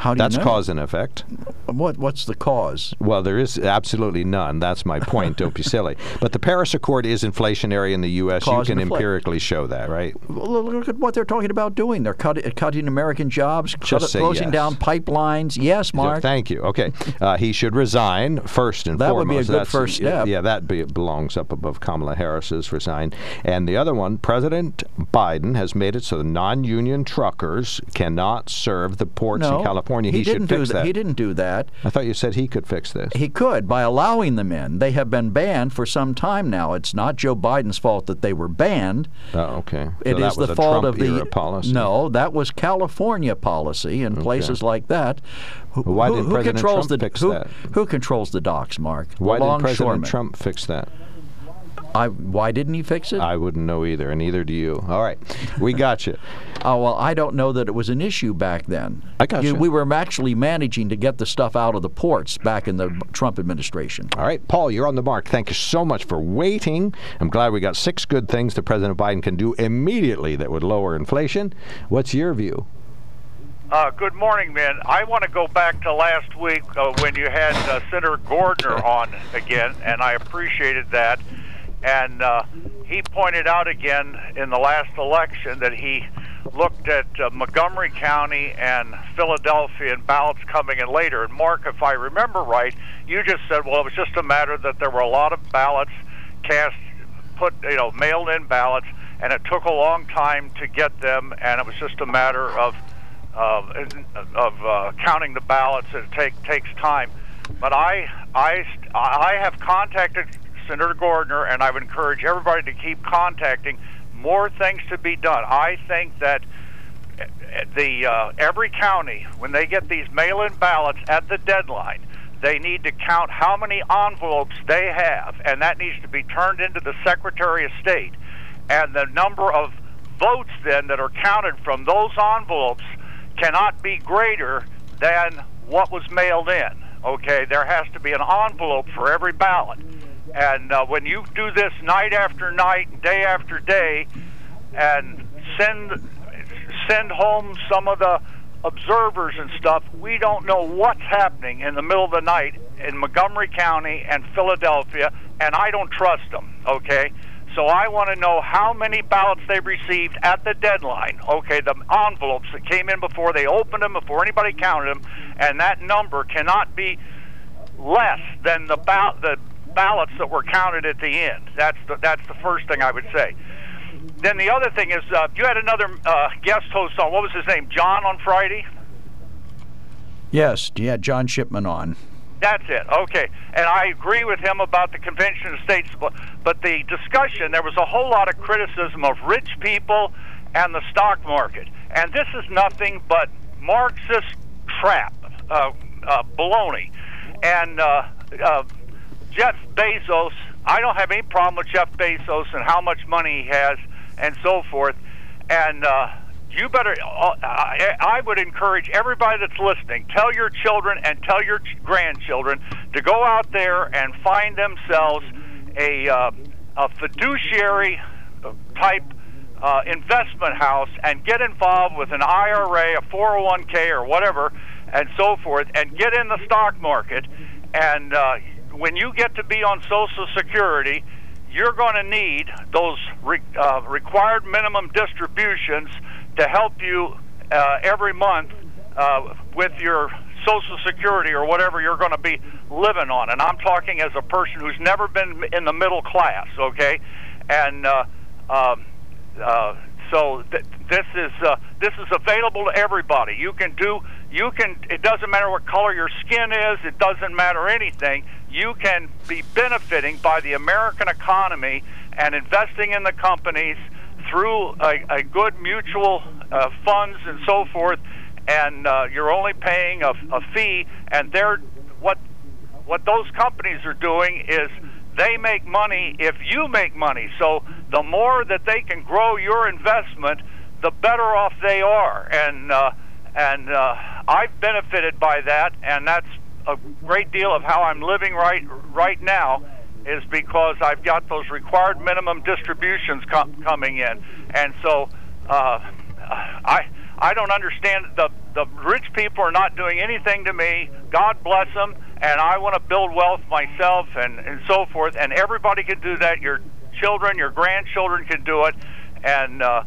How do That's you know? cause and effect. What What's the cause? Well, there is absolutely none. That's my point. Don't be silly. But the Paris Accord is inflationary in the U.S. Cause you can empirically show that, right? Well, Look at what they're talking about doing. They're cutting, cutting American jobs, cut, closing yes. down pipelines. Yes, So, Mark. thank you. Okay, uh, he should resign first and foremost. That would be a good That's- first step. Yeah, that be, belongs up above Kamala Harris's resign. And the other one, President Biden has made it so the non-union truckers cannot serve the ports no, in California. He, He, didn't do that. He didn't do that. I thought you said he could fix this. He could by allowing them in. They have been banned for some time now. It's not Joe Biden's fault that they were banned. oh, okay. So It is the fault Trump of the policy. no. That was California policy in places like that. Who, Well, why who, didn't who President controls Trump the fix who, that? who controls the docks, Mark? Why didn't President. Trump fix that? I, why didn't he fix it? I wouldn't know either, and neither do you. All right, we got you. Oh well, I don't know that it was an issue back then. I got you. We were actually managing to get the stuff out of the ports back in the Trump administration. All right, Paul, you're on the mark. Thank you so much for waiting. I'm glad we got six good things that President Biden can do immediately that would lower inflation. What's your view? Uh, good morning, man. I want to go back to last week uh, when you had uh, Senator Gordner on again, and I appreciated that. And uh, he pointed out again in the last election that he looked at uh, Montgomery County and Philadelphia and ballots coming in later. And Mark, if I remember right, you just said, well, it was just a matter that there were a lot of ballots cast, put, you know, mailed in ballots, and it took a long time to get them, and it was just a matter of of, of uh, counting the ballots. It take, takes time. But I, I, I have contacted Senator Gordner, and I would encourage everybody to keep contacting. More things to be done. I think that the uh, every county, when they get these mail-in ballots at the deadline, they need to count how many envelopes they have, and that needs to be turned into the Secretary of State. And the number of votes then that are counted from those envelopes cannot be greater than what was mailed in. Okay, there has to be an envelope for every ballot. And uh, when you do this night after night, day after day, and send send home some of the observers and stuff, we don't know what's happening in the middle of the night in Montgomery County and Philadelphia, and I don't trust them. Okay, so I want to know how many ballots they received at the deadline. Okay, the envelopes that came in before they opened them, before anybody counted them, and that number cannot be less than the ba- the ballots that were counted at the end. That's the that's the first thing I would say. Then the other thing is, uh, you had another uh, guest host on. What was his name? John on Friday. Yes, yeah, John Shipman on. That's it. Okay. And I agree with him about the Convention of States, but the discussion, there was a whole lot of criticism of rich people and the stock market. And this is nothing but Marxist trap, uh, uh, baloney. And uh, uh, Jeff Bezos, I don't have any problem with Jeff Bezos and how much money he has and so forth. And uh, you better uh, I, would encourage everybody that's listening tell your children and tell your grandchildren to go out there and find themselves a, uh, a fiduciary type uh, investment house and get involved with an IRA, a 401k, or whatever, and so forth, and get in the stock market. And uh, when you get to be on Social Security, you're going to need those re- uh, required minimum distributions to help you uh, every month uh, with your Social Security or whatever you're going to be living on. And I'm talking as a person who's never been in the middle class, okay? And uh, um, uh, so th- this is uh, this is available to everybody. You can do you can. It doesn't matter what color your skin is. It doesn't matter anything. You can be benefiting by the American economy and investing in the companies through a, a good mutual uh, funds and so forth, and uh, you're only paying a, a fee. And they're what what those companies are doing is they make money if you make money. So the more that they can grow your investment, the better off they are. And uh, and uh, I've benefited by that, and that's a great deal of how I'm living right right now is because I've got those required minimum distributions com- coming in, and so uh, I I don't understand the the rich people are not doing anything to me. God bless them, and I want to build wealth myself and and so forth. And everybody can do that. Your children, your grandchildren can do it, and. Uh,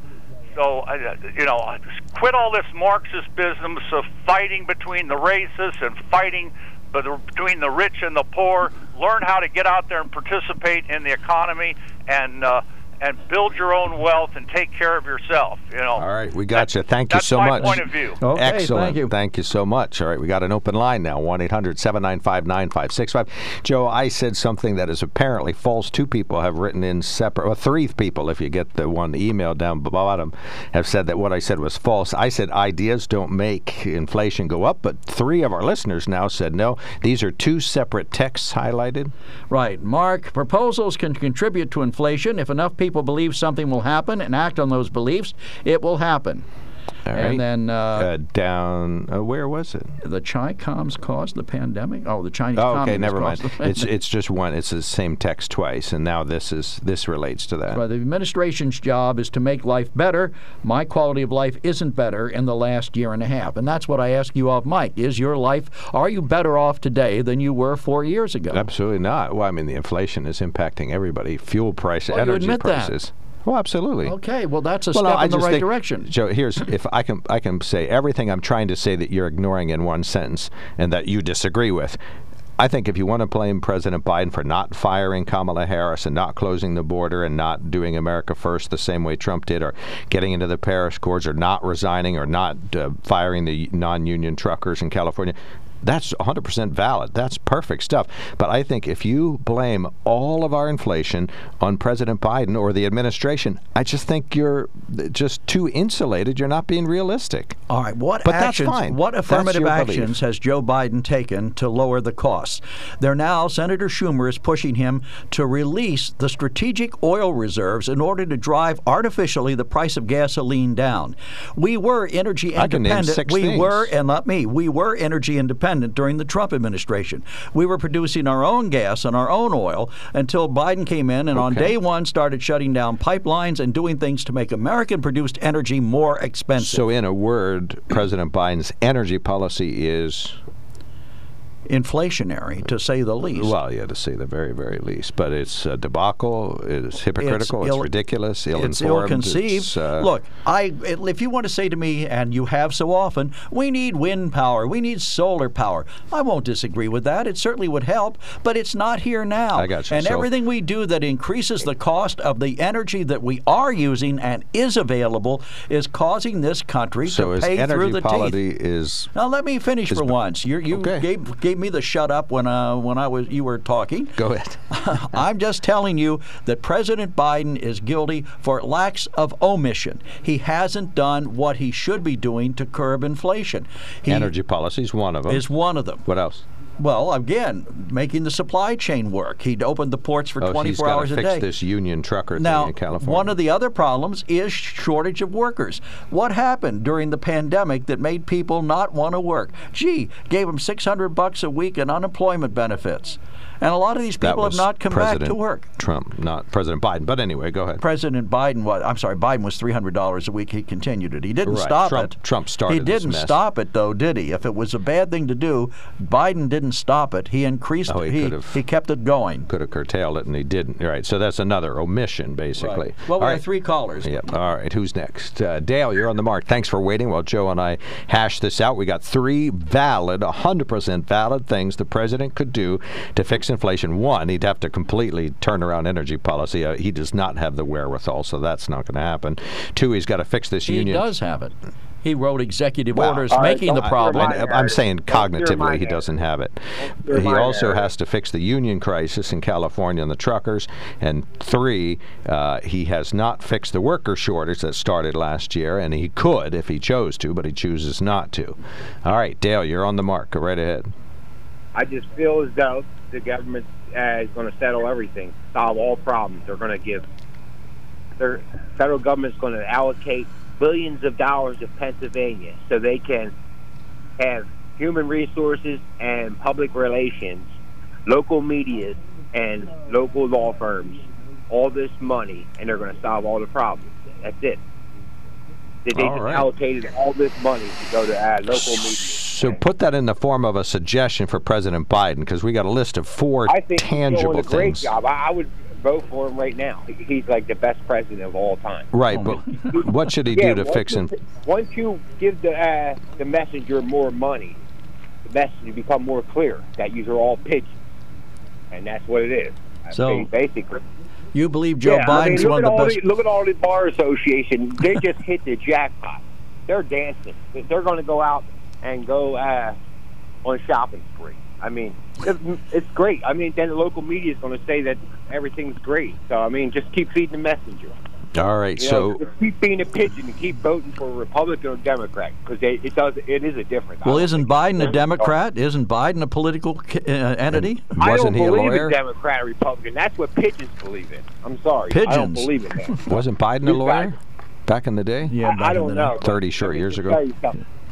so, uh, you know, quit all this Marxist business of fighting between the races and fighting between the rich and the poor. Learn how to get out there and participate in the economy and uh, and build your own wealth and take care of yourself. You know. All right, we got you. Thank you so much. That's my much. Point of view. Okay, Excellent. Thank you. Thank you so much. All right, we got an open line now. One 800-795-9565. Joe, I said something that is apparently false. Two people have written in separate. Well, three people, if you get the one email down bottom, have said that what I said was false. I said ideas don't make inflation go up, but three of our listeners now said no. These are two separate texts highlighted. Right, Mark. Proposals can contribute to inflation if enough people believe something will happen and act on those beliefs, it will happen. All and then uh, Uh, down, uh, where was it? the Chi-Coms caused the pandemic. Oh, the Chinese. Oh, okay, never mind. It's it's just one. It's the same text twice, and now this is this relates to that. Well, the administration's job is to make life better. My quality of life isn't better in the last year and a half, and that's what I ask you of Mike. Is your life? Are you better off today than you were four years ago? Absolutely not. Well, I mean, the inflation is impacting everybody. Fuel price, Well, energy admit that. Well, absolutely. Okay, well that's a Well, step I in the right think- direction. Joe, here's if I can I can say everything I'm trying to say that you're ignoring in one sentence and that you disagree with. I think if you want to blame President Biden for not firing Kamala Harris and not closing the border and not doing America first the same way Trump did, or getting into the Paris Accords, or not resigning, or not uh, firing the non-union truckers in California, that's 100% valid. That's perfect stuff. But I think if you blame all of our inflation on President Biden or the administration, I just think you're just too insulated. You're not being realistic. All right, what But that's actions, fine. what affirmative your belief. actions has Joe Biden taken to lower the costs? They're now Senator Schumer is pushing him to release the strategic oil reserves in order to drive artificially the price of gasoline down. We were energy I can name independent. six we things. were and not me. We were energy independent during the Trump administration. We were producing our own gas and our own oil until Biden came in and on day 1 started shutting down pipelines and doing things to make American produced energy more expensive. So, in a word, President Biden's energy policy is inflationary, to say the least. well, yeah, to say the very, very least. But it's a debacle. It's hypocritical. It's, ill- ridiculous. It's Ill-informed. ill-conceived. it's, uh, Look, I if you want to say to me, and you have so often, we need wind power, we need solar power. I won't disagree with that. It certainly would help, but it's not here now. I got you. And So- everything we do that increases the cost of the energy that we are using and is available is causing this country so to pay through the teeth. policy is Now let me finish Is- for once. You you Okay. gave gave me the shut up when uh, when I was you were talking. go ahead. I'm just telling you that President Biden is guilty for lacks of omission. He hasn't done what he should be doing to curb inflation. He energy policy is one of them. is one of them. what else? Well, again, making the supply chain work. He'd opened the ports for Oh, he's 24 got hours to a fix day. this union trucker Now, thing in California. one of the other problems is shortage of workers. What happened during the pandemic that made people not want to work? Gee, gave them 600 bucks a week in unemployment benefits. And a lot of these people have not come President back to work. Trump, not President Biden. But anyway, go ahead. President Biden was I'm sorry, Biden was three hundred dollars a week. He continued it. He didn't Right. stop Trump- it. Trump started He didn't stop it though, did he? If it was a bad thing to do, Biden didn't stop it. He increased Oh, he he, could've- he kept it going. Could have curtailed it, and he didn't. Right. So that's another omission, basically. Well, we have right. three callers. Yep. All right. Who's next? Uh, Dale, you're on the mark. Thanks for waiting while Joe and I hash this out. We got three valid, 100% valid things the president could do to fix inflation. One, he'd have to completely turn around energy policy. Uh, he does not have the wherewithal, so that's not going to happen. Two, he's got to fix this He union. He does have it. He wrote executive Well, orders all right, making the problem. I, am saying cognitively he doesn't have it. He also narrative. has to fix the union crisis in California and the truckers. And three, uh, he has not fixed the worker shortage that started last year, and he could if he chose to, but he chooses not to. All right, Dale, you're on the mark. Go right ahead. I just feel as though the government uh, is going to settle everything, solve all problems. They're going to give their federal government's going to allocate billions of dollars to Pennsylvania so they can have human resources and public relations, local media, and local law firms all this money, and they're going to solve all the problems. That's it. They, All just right. allocated all this money to go to uh, local media. So put that in the form of a suggestion for President Biden, because we got a list of four I think tangible he's doing a great things. job. I, I would vote for him right now. He's like the best president of all time. Right, but what should he yeah, do to once fix you, him? Once you give the uh, the messenger more money, the message will become more clear that you are all pigeons, and that's what it is. So- basically, You believe Joe yeah, I mean, one of the best? The, look at all the bar association. They just hit the jackpot. They're dancing. They're going to go out and go uh, on shopping spree. I mean, it, it's great. I mean, then the local media is going to say that everything's great. So I mean, just keep feeding the messenger. All right, You so know, just keep being a pigeon and keep voting for a Republican or Democrat because it does. It is a difference. Well, isn't Biden a Democrat? Isn't Biden a political uh, entity? I wasn't don't he a believe in Democrat or Republican. That's what pigeons believe in. I'm sorry. I don't Pigeons. believe in that. Wasn't Biden a lawyer? back in the day? Yeah, I, I don't know. 30 short years ago.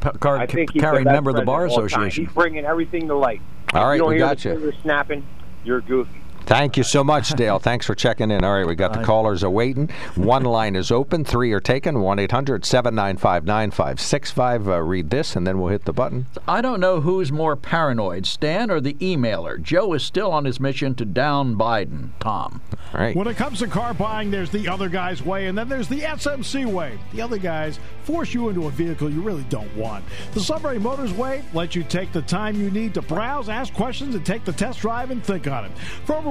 Tell you something. P- car- I think carrying member of the bar association. He's bringing everything to light. All right, you don't we hear got the you. snapping. You're goofy. Thank you so much, Dale. Thanks for checking in. All right, we got the callers awaiting. One line is open, three are taken. 1 800 795 9565. Uh, Read this, and then we'll hit the button. I don't know who's more paranoid, Stan or the emailer. Joe is still on his mission to down Biden. Tom. All right. When it comes to car buying, there's the other guy's way, and then there's the SMC way. The other guys force you into a vehicle you really don't want. The Sunbury Motors way lets you take the time you need to browse, ask questions, and take the test drive and think on it. For over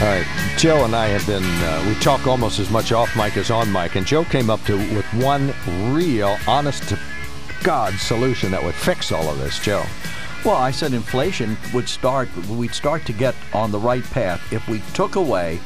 All right, Joe and I have been, uh, we talk almost as much off mic as on mic, and Joe came up to with one real, honest to God solution that would fix all of this, Joe. Well, I said inflation would start, we'd start to get on the right path if we took away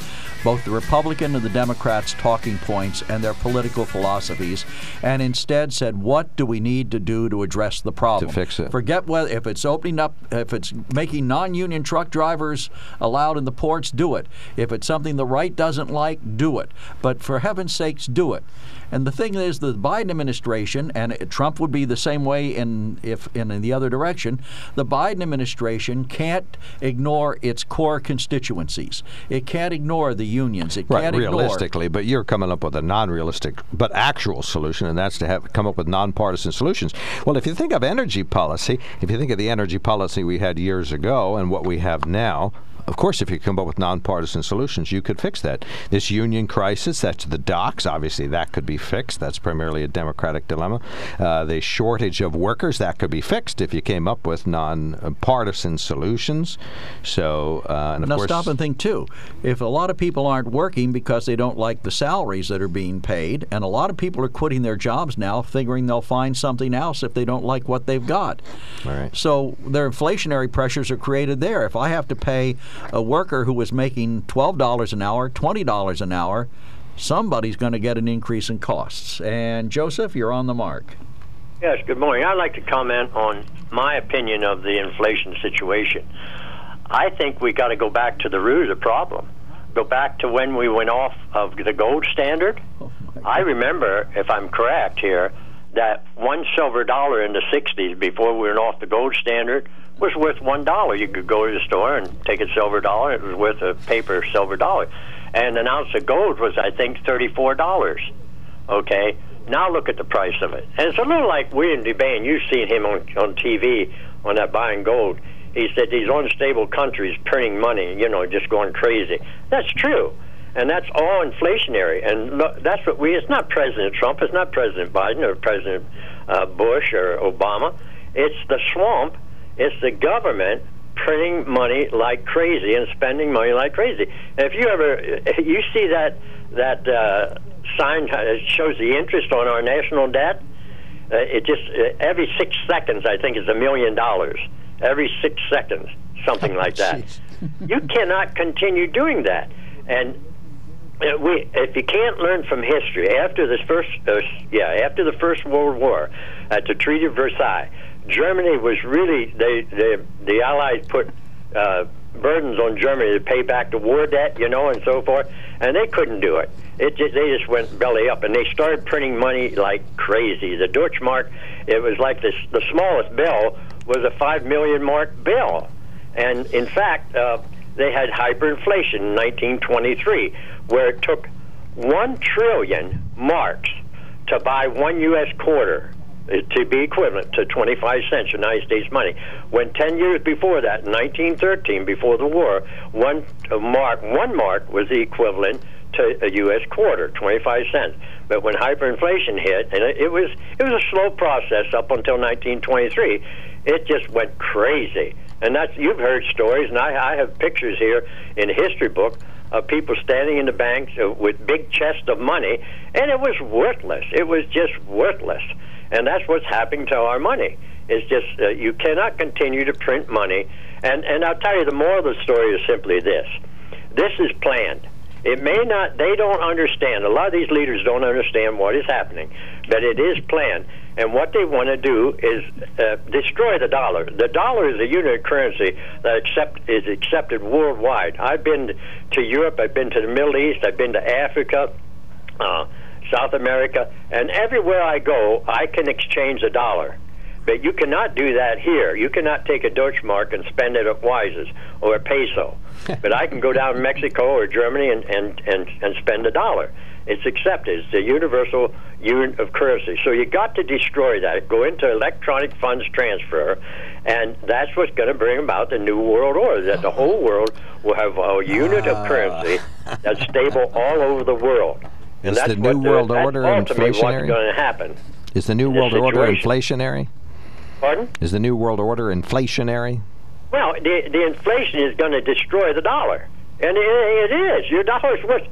both the Republican and the Democrats' talking points and their political philosophies, and instead said, what do we need to do to address the problem? To fix it. Forget whether if it's opening up, if it's making non-union truck drivers allowed in the ports, do it. If it's something the right doesn't like, do it. But for heaven's sakes, do it. And the thing is, the Biden administration, and Trump would be the same way in if in, the other direction. The Biden administration can't ignore its core constituencies. It can't ignore the unions. It Right, can't ignore. realistically, but you're coming up with a non-realistic but actual solution, and that's to have come up with nonpartisan solutions. Well, if you think of energy policy, if you think of the energy policy we had years ago and what we have now. Of course, if you come up with nonpartisan solutions, you could fix that. This union crisis, that's the docks. Obviously, that could be fixed. That's primarily a Democratic dilemma. Uh, the shortage of workers, that could be fixed if you came up with nonpartisan solutions. So, uh, and of now course, stop and think too. If a lot of people aren't working because they don't like the salaries that are being paid, and a lot of people are quitting their jobs now, figuring they'll find something else if they don't like what they've got. All right. So their inflationary pressures are created there. If I have to pay a worker who was making twelve dollars an hour, twenty dollars an hour, somebody's going to get an increase in costs. And Joseph, you're on the mark. Yes, good morning. I'd like to comment on my opinion of the inflation situation. I think we got to go back to the root of the problem. Go back to when we went off of the gold standard. Oh, I remember, if I'm correct here, that one silver dollar in the 60s before we went off the gold standard was worth one dollar. You could go to the store and take a silver dollar. It was worth a paper silver dollar. And an ounce of gold was, I think, $34. Okay? Now look at the price of it. And it's a little like William Devane. You've seen him on, on TV on that buying gold. He said these unstable countries printing money, you know, just going crazy. That's true. And that's all inflationary. And look, that's what we, it's not President Trump, it's not President Biden or President uh, Bush or Obama. It's the swamp, it's the government printing money like crazy and spending money like crazy. And if you ever, you see that, that, uh, sign that shows the interest on our national debt. Uh, it just uh, every six seconds, I think, is a million dollars. Every six seconds, something like that. you cannot continue doing that. And we, if you can't learn from history, after this first, uh, yeah, after the First World War, at the Treaty of Versailles, Germany was really they, they the Allies put. Uh, burdens on Germany to pay back the war debt, you know, and so forth, and they couldn't do it. It just, they just went belly up, and they started printing money like crazy. The Deutschmark, it was like this, the smallest bill was a five million mark bill, and in fact, uh, they had hyperinflation in 1923, where it took one trillion marks to buy one U.S. quarter uh, to be equivalent to 25 cents United States money. When 10 years before that, in 1913, before the war, one uh, mark, one mark was the equivalent to a U.S. quarter, 25 cents. But when hyperinflation hit, and it was it was a slow process up until 1923, it just went crazy. And that's you've heard stories, and I, I have pictures here in a history book of people standing in the banks uh, with big chests of money, and it was worthless. It was just worthless, and that's what's happening to our money. It's just uh, you cannot continue to print money. And and I'll tell you, the moral of the story is simply this: this is planned. It may not, they don't understand. A lot of these leaders don't understand what is happening, but it is planned. And what they want to do is uh, destroy the dollar. The dollar is a unit of currency that accept, is accepted worldwide. I've been to Europe, I've been to the Middle East, I've been to Africa, uh, South America, and everywhere I go, I can exchange a dollar. But you cannot do that here. You cannot take a Deutschmark and spend it at Weis's or a peso. but I can go down to Mexico or Germany and, and, and, and spend a dollar. It's accepted. It's a universal unit of currency. So you got to destroy that. Go into electronic funds transfer, and that's what's going to bring about the new world order. That the whole world will have a unit of currency ah. that's stable all over the world. And Is the new what world order ultimately what's inflationary? going to happen. Is the new world order inflationary? Pardon? Is the new world order inflationary? Well, the the inflation is going to destroy the dollar, and it, it is. Your dollar's worth.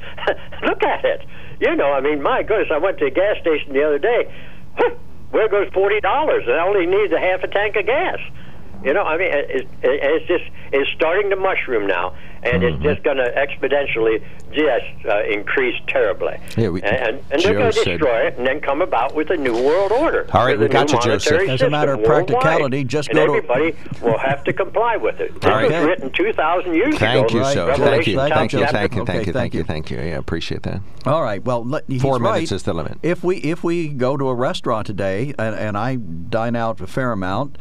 look at it. You know, I mean, my goodness, I went to a gas station the other day. Where goes forty dollars? And I only need a half a tank of gas. You know, I mean, it, it, it's just it's starting to mushroom now, and it's just going to exponentially just uh, increase terribly. Yeah, we- and and they're going to destroy it, and then come about with a new world order. All right, with we got you, Joseph. As a matter of practicality, just and go to- everybody will have to comply with it. This All right. was written 2,000 years Thank ago. you, so. Thank you, Thank thank you, you. thank you, thank you, thank thank you, you. thank you. Yeah, appreciate that. All right. Well, let, he's Four minutes right. is the limit. If we if we go to a restaurant today and, and I dine out a fair amount,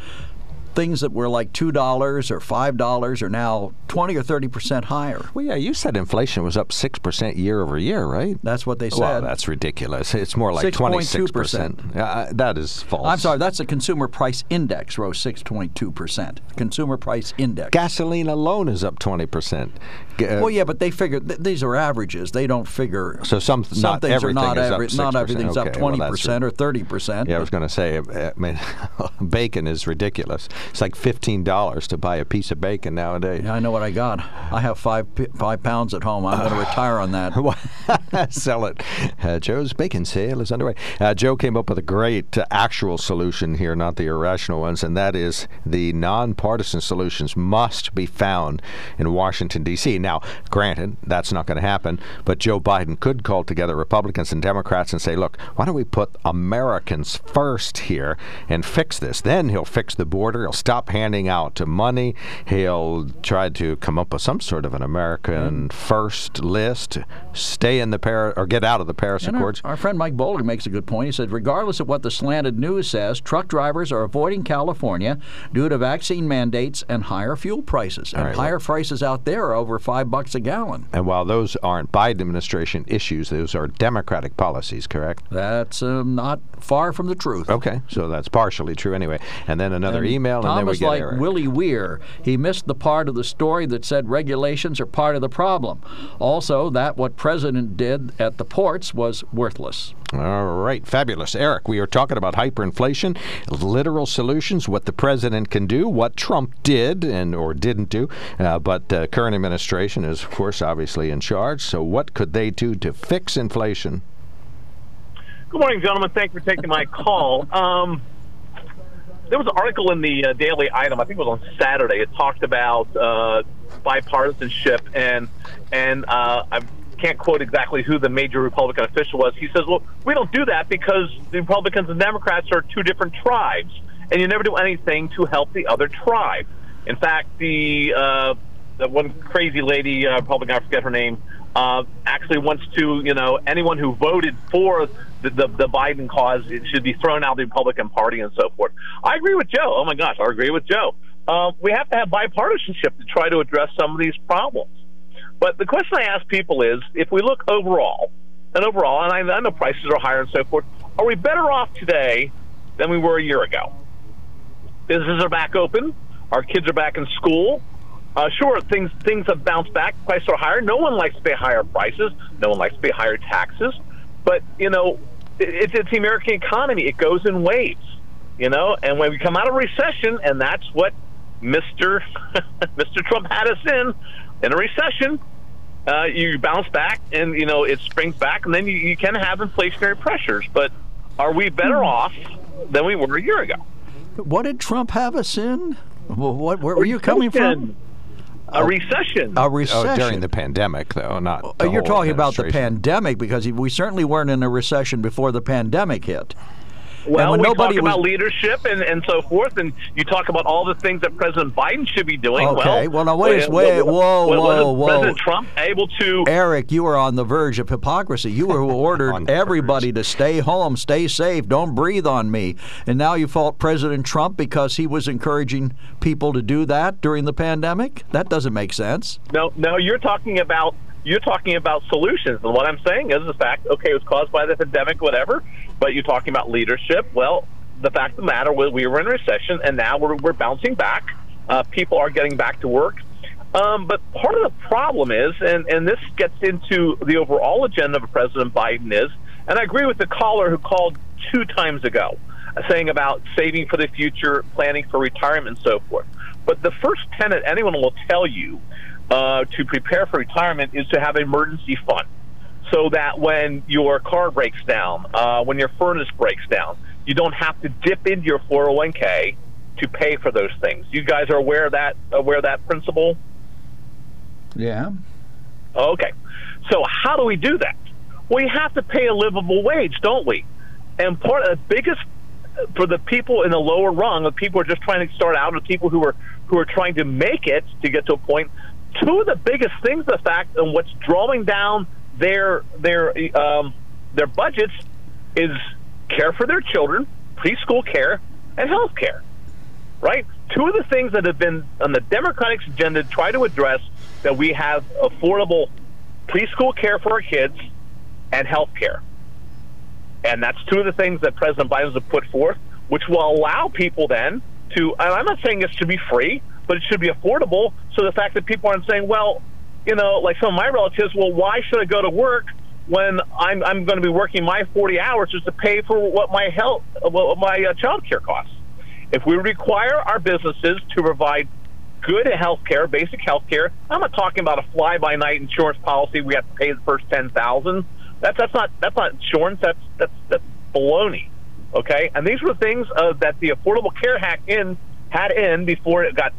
things that were like two dollars or five dollars are now twenty or thirty percent higher. Well, yeah, you said inflation was up six percent year over year, right? That's what they said. Well, that's ridiculous. It's more like twenty six 6.2%. Yeah, that is false. I'm sorry. That's the consumer price index rose six point two percent. Consumer price index. Gasoline alone is up twenty percent. well, yeah, but they figure th- these are averages. They don't figure. So some, some not things everything are not is up average. Not everything's up Okay, well, twenty that's percent or thirty percent. Yeah, I was going to say, uh, I mean, bacon is ridiculous. It's like fifteen dollars to buy a piece of bacon nowadays. Yeah, I know what I got. I have five five pounds at home. I'm going to retire on that. Sell it. Uh, Joe's bacon sale is underway. Uh, Joe came up with a great uh, actual solution here, not the irrational ones, and that is the nonpartisan solutions must be found in Washington, D.C. Now, granted, that's not going to happen, but Joe Biden could call together Republicans and Democrats and say, look, why don't we put Americans first here and fix this? Then he'll fix the border. He'll stop handing out money. He'll try to come up with some sort of an American first list, stay in the Paris, or get out of the Paris And our, Accords. our friend Mike Bowler makes a good point. He said, regardless of what the slanted news says, truck drivers are avoiding California due to vaccine mandates and higher fuel prices. And right, higher prices out there are over five bucks a gallon. And while those aren't Biden administration issues, those are Democratic policies, correct? That's um, not far from the truth. Okay, so that's partially true anyway. And then another And email, and then we get like Eric. Willie Weir. He missed the part of the story that said regulations are part of the problem. Also, that what President did at the ports was worthless. All right, fabulous. Eric, we are talking about hyperinflation, literal solutions, what the president can do, what Trump did and or didn't do. Uh, but uh, current administration is, of course, obviously in charge. So what could they do to fix inflation? Good morning, gentlemen. Thank you for taking my call. Um, there was an article in the uh, Daily Item, I think it was on Saturday. It talked about uh, bipartisanship, and and uh, I can't quote exactly who the major Republican official was. He says, "Well, we don't do that because the Republicans and Democrats are two different tribes, and you never do anything to help the other tribe." In fact, the uh, the one crazy lady uh, Republican, I forget her name, uh, actually wants to, you know, anyone who voted for the, the, the Biden cause it should be thrown out of the Republican Party and so forth. I agree with Joe. Oh my gosh, I agree with Joe. Um, we have to have bipartisanship to try to address some of these problems. But the question I ask people is, if we look overall, and overall, and I, I know prices are higher and so forth, are we better off today than we were a year ago? Businesses are back open. Our kids are back in school. Uh, sure, things things have bounced back. Prices are higher. No one likes to pay higher prices. No one likes to pay higher taxes. But you know, it, it's the American economy. It goes in waves. You know, and when we come out of recession, and that's what Mister Mister Trump had us in in a recession. Uh, you bounce back, and you know it springs back, and then you, you can have inflationary pressures. But are we better off than we were a year ago? What did Trump have us in? Well, what, where were you coming from? A recession. A recession. Oh, during the pandemic, though, not. Uh, the You're whole talking about the pandemic because we certainly weren't in a recession before the pandemic hit. Well, and we when nobody talk about leadership and, and so forth, and you talk about all the things that President Biden should be doing. Okay, well, now wait, wait, wa- whoa, wa- whoa, wasn't whoa. President Trump able to Eric, you were on the verge of hypocrisy. You were who ordered everybody to stay home, stay safe, don't breathe on me. And now you fault President Trump because he was encouraging people to do that during the pandemic? That doesn't make sense. No, no, you're talking about you're talking about solutions, and what I'm saying is the fact. Okay, it was caused by the pandemic, whatever. But you're talking about leadership. Well, the fact of the matter was we were in a recession, and now we're we're bouncing back. Uh, people are getting back to work. Um, but part of the problem is, and, and this gets into the overall agenda of President Biden is, and I agree with the caller who called two times ago, uh, saying about saving for the future, planning for retirement, and so forth. But the first tenet anyone will tell you uh, to prepare for retirement is to have an emergency fund so that when your car breaks down, uh, when your furnace breaks down, you don't have to dip into your 401k to pay for those things. You guys are aware of that aware of that principle? Yeah. Okay. So how do we do that? We have to pay a livable wage, don't we? And part of the biggest for the people in the lower rung, the people who are just trying to start out, or people who are who are trying to make it to get to a point. Two of the biggest things, the fact, and what's drawing down their their um, their budgets is care for their children, preschool care, and health care. Right? Two of the things that have been on the Democratic agenda to try to address that we have affordable preschool care for our kids and health care. And that's two of the things that President Biden has put forth, which will allow people then to, and I'm not saying it should be free, but it should be affordable. So the fact that people aren't saying, well, you know, like some of my relatives, well, why should I go to work when I'm, I'm going to be working my 40 hours just to pay for what my health, what my uh, child care costs? If we require our businesses to provide good health care, basic health care, I'm not talking about a fly by night insurance policy we have to pay the first 10000 that's that's not that's not insurance. That's that's that's baloney. Okay, and these were things uh, that the Affordable Care Act in had in before it got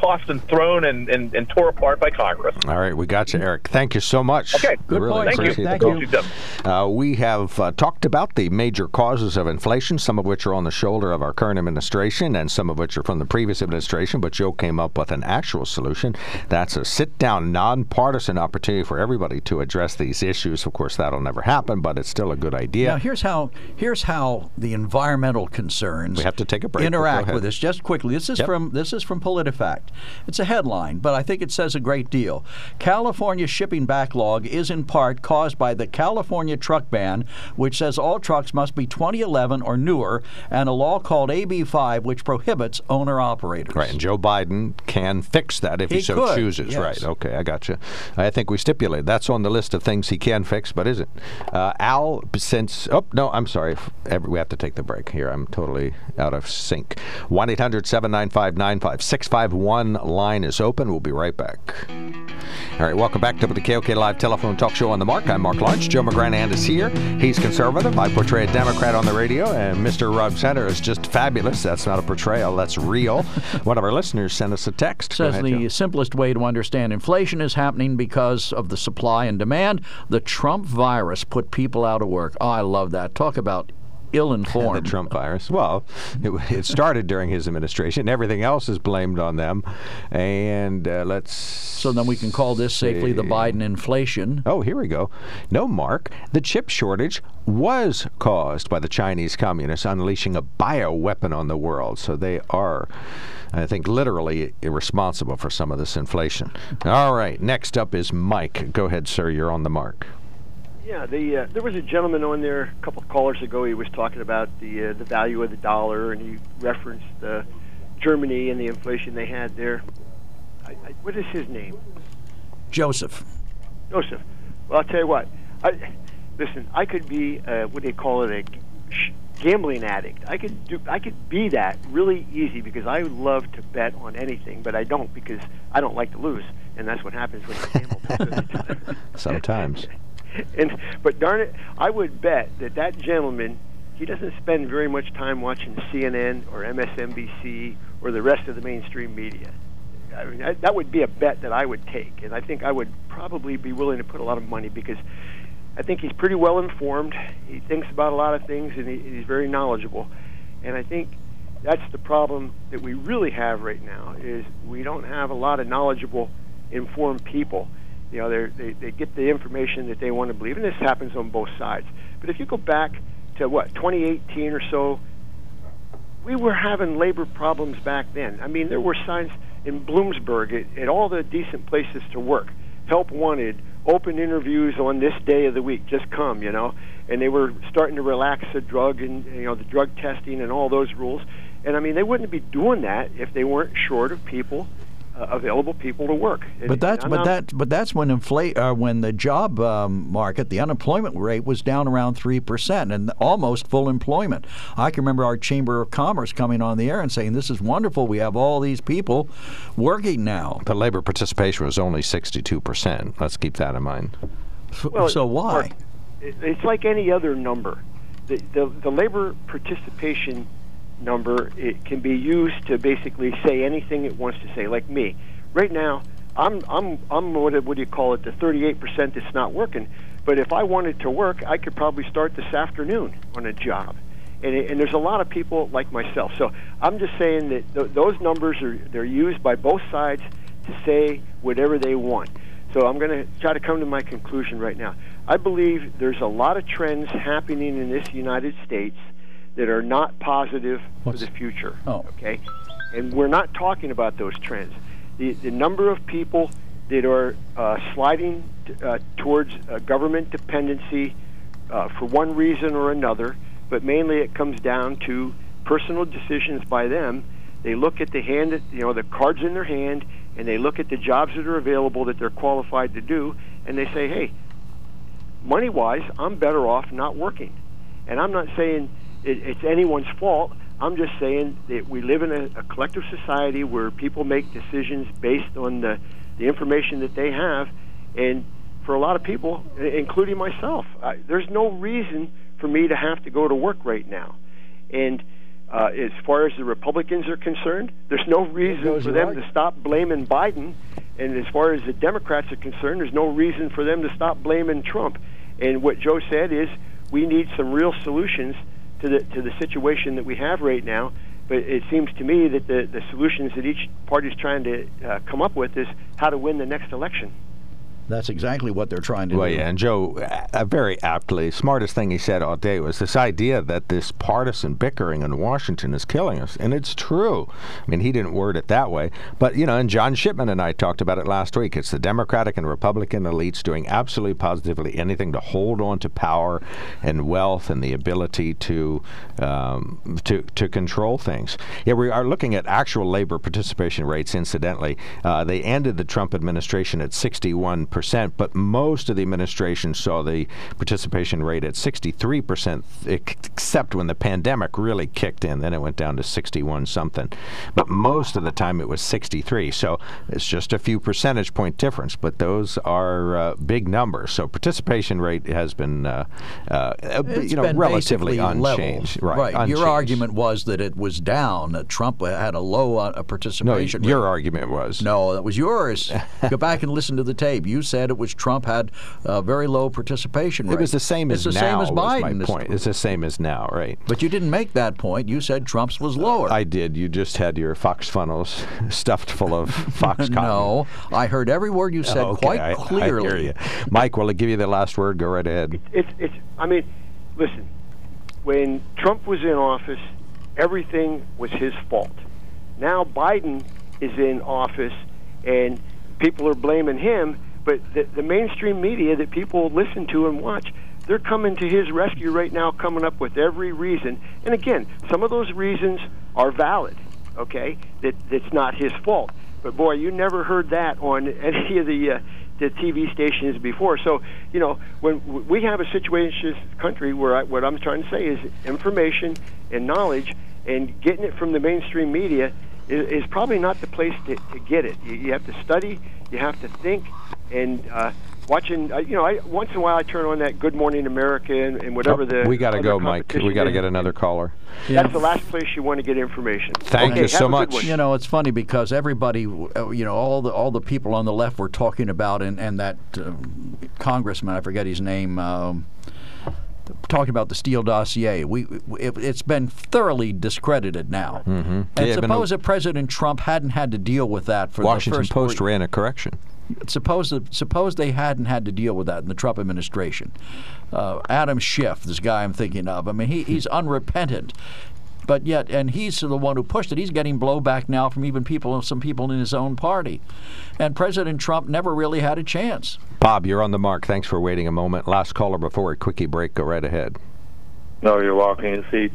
tossed and thrown and, and, and tore apart by Congress. All right, we got you, Eric. Thank you so much. Okay, good really Thank you. Thank you. Uh, we have uh, talked about the major causes of inflation, some of which are on the shoulder of our current administration, and some of which are from the previous administration. But Joe came up with an actual solution. That's a sit-down, nonpartisan opportunity for everybody to address these issues. Of course, that'll never happen, but it's still a good idea. Now here's how here's how the environmental concerns we have to take a break. interact with this just quickly. This is Yep. from this is from PolitiFact. It's a headline, but I think it says a great deal. California's shipping backlog is in part caused by the California truck ban, which says all trucks must be 2011 or newer, and a law called AB5, which prohibits owner operators. Right, and Joe Biden can fix that if he, He so could, chooses. yes. Right, okay, I got you. I think we stipulate that's on the list of things he can fix, but is it? Uh, Al, since, oh, no, I'm sorry. We have to take the break here. I'm totally out of sync. 1 800 795 9651 line is open. We'll be right back. All right, welcome back to the KOK Live Telephone Talk Show on the Mark. I'm Mark Lunch. Joe McGranand is here. He's conservative. I portray a Democrat on the radio, and Mr. Rob Center is just fabulous. That's not a portrayal, that's real. One of our listeners sent us a text. Says ahead, the Joe. simplest way to understand inflation is happening because of the supply and demand. The Trump virus put people out of work. Oh, I love that. Talk about ill-informed. the Trump virus. Well, it, it started during his administration. Everything else is blamed on them. And uh, let's. So then we can call this safely the. Biden inflation. Oh, here we go. No, Mark. The chip shortage was caused by the Chinese communists unleashing a bioweapon on the world. So they are, I think, literally irresponsible for some of this inflation. All right. Next up is Mike. Go ahead, sir. You're on the mark. Yeah, the uh, there was a gentleman on there a couple of callers ago. He was talking about the uh, the value of the dollar, and he referenced uh, Germany and the inflation they had there. I, I, what is his name? Joseph. Joseph. Well, I'll tell you what. I, listen, I could be uh, what do they call it a gambling addict. I could do. I could be that really easy because I love to bet on anything, but I don't because I don't like to lose, and that's what happens when you gamble. Sometimes. and but darn it, I would bet that that gentleman he doesn't spend very much time watching CNN or MSNBC or the rest of the mainstream media. I mean, that, that would be a bet that I would take, and I think I would probably be willing to put a lot of money because I think he's pretty well informed. He thinks about a lot of things, and he, he's very knowledgeable. And I think that's the problem that we really have right now is we don't have a lot of knowledgeable, informed people. You know, they they get the information that they want to believe, and this happens on both sides. But if you go back to what 2018 or so, we were having labor problems back then. I mean, there were signs in Bloomsburg at, at all the decent places to work. Help wanted, open interviews on this day of the week. Just come, you know. And they were starting to relax the drug and you know the drug testing and all those rules. And I mean, they wouldn't be doing that if they weren't short of people uh, available people to work. But that's but that but that's when inflate uh, when the job um, market, the unemployment rate was down around three percent and almost full employment. I can remember our chamber of commerce coming on the air and saying, "This is wonderful. We have all these people working now." The labor participation was only sixty-two percent. Let's keep that in mind. Well, so why? Mark, it's like any other number. The, the, the labor participation number it can be used to basically say anything it wants to say like me. Right now i'm i'm i'm what, what do you call it the 38% that's not working. But if i wanted to work i could probably start this afternoon on a job. And, and there's a lot of people like myself. So i'm just saying that th- those numbers are they're used by both sides to say whatever they want. So i'm going to try to come to my conclusion right now. I believe there's a lot of trends happening in this united states that are not positive What's, for the future. Oh. Okay? And we're not talking about those trends. The, the number of people that are uh, sliding t- uh, towards uh, government dependency uh, for one reason or another, but mainly it comes down to personal decisions by them. They look at the hand, that, you know, the cards in their hand, and they look at the jobs that are available that they're qualified to do, and they say, hey, money wise, I'm better off not working. And I'm not saying it, it's anyone's fault. I'm just saying that we live in a, a collective society where people make decisions based on the, the information that they have, and for a lot of people, including myself, I, there's no reason for me to have to go to work right now. And uh, as far as the Republicans are concerned, there's no reason for them to stop blaming Biden. And as far as the Democrats are concerned, there's no reason for them to stop blaming Trump. And what Joe said is we need some real solutions to the to the situation that we have right now. But it seems to me that the, the solutions that each party is trying to uh, come up with is how to win the next election. That's exactly what they're trying to well, do. Well, yeah, and Joe, uh, very aptly, smartest thing he said all day was this idea that this partisan bickering in Washington is killing us, and it's true. I mean, he didn't word it that way, but you know, and John Shipman and I talked about it last week. It's the Democratic and Republican elites doing absolutely positively anything to hold on to power and wealth and the ability to um, to to control things. Yeah, we are looking at actual labor participation rates. Incidentally, uh, they ended the Trump administration at 61 percent, but most of the administration saw the participation rate at 63 percent, except when the pandemic really kicked in. Then it went down to 61 something. But most of the time it was 63. So it's just a few percentage point difference, but those are uh, big numbers. So participation rate has been, uh, uh, you know, relatively unchanged. Right. right. Unchanged. Your argument was that it was down. That Trump had a low uh, participation. No, your rate. argument was. No, that was yours. Go back and listen to the tape. You said it was Trump had a very low participation rate. It was the same as now. it's the now. Same as Biden. my point. It's the same as now, right? But you didn't make that point. You said Trump's was lower. I did. You just had your fox funnels stuffed full of fox cotton. no, I heard every word you said oh, okay. quite I, clearly. I hear you. Mike, will I give you the last word? Go right ahead. It's, it's, I mean, listen, when Trump was in office, everything was his fault. Now Biden is in office, and people are blaming him, but the, the mainstream media that people listen to and watch, they're coming to his rescue right now, coming up with every reason. And again, some of those reasons are valid, okay? That that's not his fault. but boy, you never heard that on any of the uh, the TV stations before. So you know, when we have a situation in this country where I, what I'm trying to say is information and knowledge, and getting it from the mainstream media is, is probably not the place to, to get it. You, you have to study, you have to think, and uh, watching. Uh, you know, I, once in a while I turn on that Good Morning America and, and whatever Oh, the. we got to go, Mike. We got to get another caller. That's the last place you want to get information. Thank Okay, you so have a good much. You know, it's funny because everybody, uh, you know, all the all the people on the left were talking about, and and that um, congressman, I forget his name. Um, Talking about the Steele dossier, we it, it's been thoroughly discredited now. Mm-hmm. And suppose that President Trump hadn't had to deal with that for Washington the first Post ran a correction. Suppose suppose they hadn't had to deal with that in the Trump administration. Uh, Adam Schiff, this guy I'm thinking of. I mean, he, he's unrepentant, but yet, and he's the one who pushed it. He's getting blowback now from even people, some people in his own party, and President Trump never really had a chance. Bob, you're on the mark. Thanks for waiting a moment. Last caller before a quickie break. Go right ahead. No, you're welcome. You see,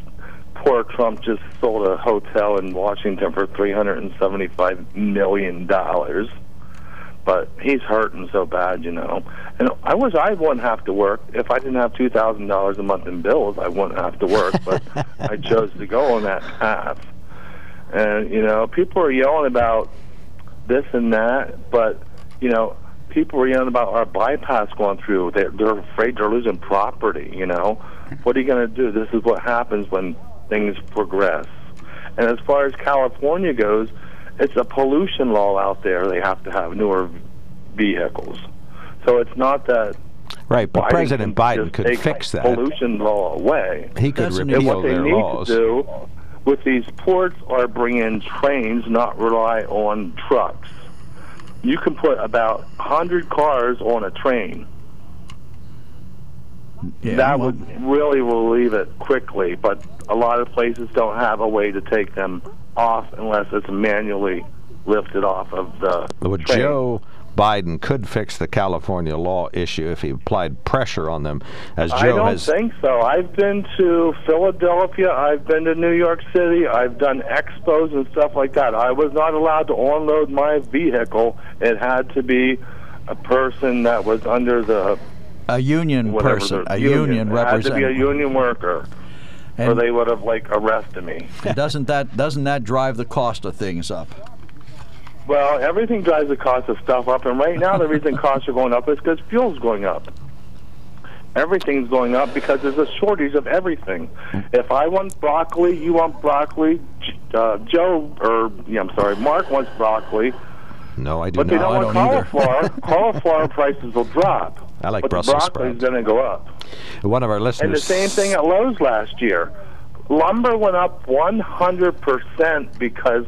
poor Trump just sold a hotel in Washington for three hundred and seventy-five million dollars. But he's hurting so bad, you know. And I wish I wouldn't have to work. If I didn't have two thousand dollars a month in bills, I wouldn't have to work. But I chose to go on that path. And you know, people are yelling about this and that, but you know, people are yelling about our bypass going through. They're, they're afraid they're losing property. You know, what are you going to do? This is what happens when things progress. And as far as California goes, it's a pollution law out there. They have to have newer vehicles. So it's not that Right, but Biden President Biden could take fix that. pollution law away. He could and repeal what they their need laws. to do with these ports are bring in trains, not rely on trucks. You can put about 100 cars on a train. Yeah, that well- would really relieve it quickly, but a lot of places don't have a way to take them off unless it's manually lifted off of the Well, train. Joe Biden could fix the California law issue if he applied pressure on them, as Joe I don't has. think so. I've been to Philadelphia. I've been to New York City. I've done expos and stuff like that. I was not allowed to unload my vehicle. It had to be a person that was under the A union person, a union, It had to be a union worker, or they would have like arrested me. doesn't that doesn't that drive the cost of things up? Well, everything drives the cost of stuff up, and right now the reason costs are going up is because fuel's going up. Everything's going up because there's a shortage of everything. If I want broccoli, you want broccoli. Uh, Joe, or yeah, I'm sorry, Mark wants broccoli, No, I do but they not. don't want cauliflower. cauliflower prices will drop. I like but Brussels sprouts. going to go up. One of our listeners. And the same thing at Lowe's last year. Lumber went up 100% because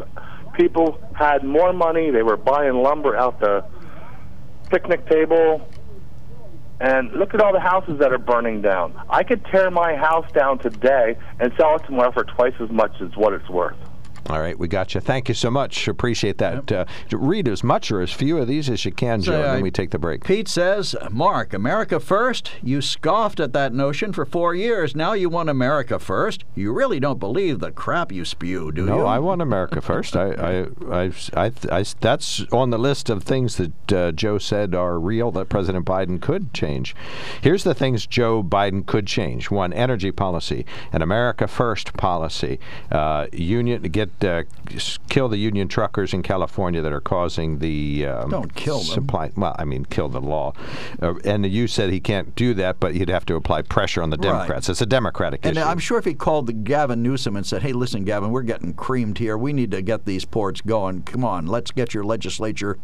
people had more money. They were buying lumber out the picnic table. And look at all the houses that are burning down. I could tear my house down today and sell it tomorrow for twice as much as what it's worth. All right, we got you. Thank you so much. Appreciate that. Uh, read as much or as few of these as you can, Joe, Say, and then we take the break. Pete says, Mark, America first? You scoffed at that notion for four years. Now you want America first? You really don't believe the crap you spew, do no, you? No, I want America first. I, I, I, I, I- that's on the list of things that uh, Joe said are real that President Biden could change. Here's the things Joe Biden could change: one, energy policy, an America first policy, uh, union get uh, kill the union truckers in California that are causing the um, Don't kill them. supply. Well, I mean, kill the law. Uh, and you said he can't do that, but he'd have to apply pressure on the Right. Democrats. It's a Democratic issue. And issue. I'm sure if he called the Gavin Newsom and said, "Hey, listen, Gavin, we're getting creamed here. We need to get these ports going. Come on, let's get your legislature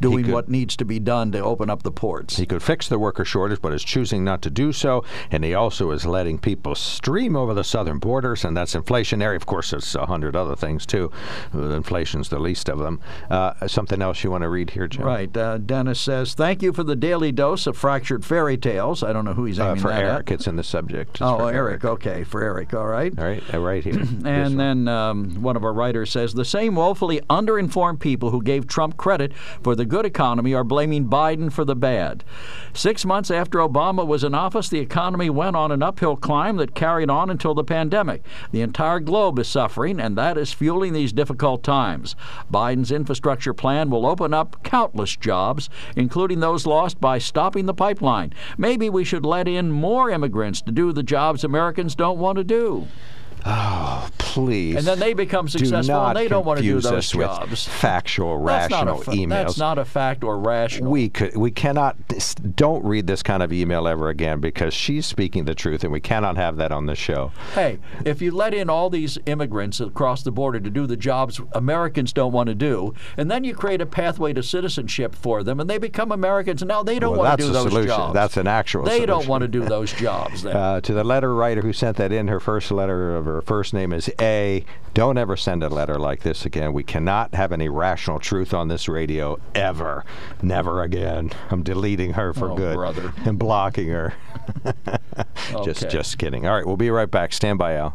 doing could- what needs to be done to open up the ports." He could fix the worker shortage, but is choosing not to do so. And he also is letting people stream over the southern borders, and that's inflationary. Of course, there's a hundred other things too. Uh, Inflation's the least of them. Uh, something else you want to read here, Joe? Right. Uh, Dennis says, "Thank you for the daily dose of fractured fairy tales." I don't know who he's Uh, aiming for that Eric, at. it's in the subject. It's Oh, for Eric. Okay, for Eric. All right. All right, uh, right here. And then um, one of our writers says the same woefully underinformed people who gave Trump credit for the the good economy are blaming Biden for the bad. Six months after Obama was in office, the economy went on an uphill climb that carried on until the pandemic. The entire globe is suffering, and that is fueling these difficult times. Biden's infrastructure plan will open up countless jobs, including those lost by stopping the pipeline. Maybe we should let in more immigrants to do the jobs Americans don't want to do. Oh, please. And then they become successful and they don't want to do those jobs. factual, That's rational fa- emails. That's not a fact or rational. we could we cannot don't read this kind of email ever again because she's speaking the truth and we cannot have that on the show. Hey, if you let in all these immigrants across the border to do the jobs Americans don't want to do, and then you create a pathway to citizenship for them, and they become Americans, and now they don't Well, want to do those solution. jobs. That's an actual They don't want to do those jobs. Then. Uh, to the letter writer who sent that in, her first letter of her first name is A. Don't ever send a letter like this again. We cannot have any rational truth on this radio ever. Never again. I'm deleting her for Oh, good brother. and blocking her. just, just kidding. All right, we'll be right back. Stand by, Al.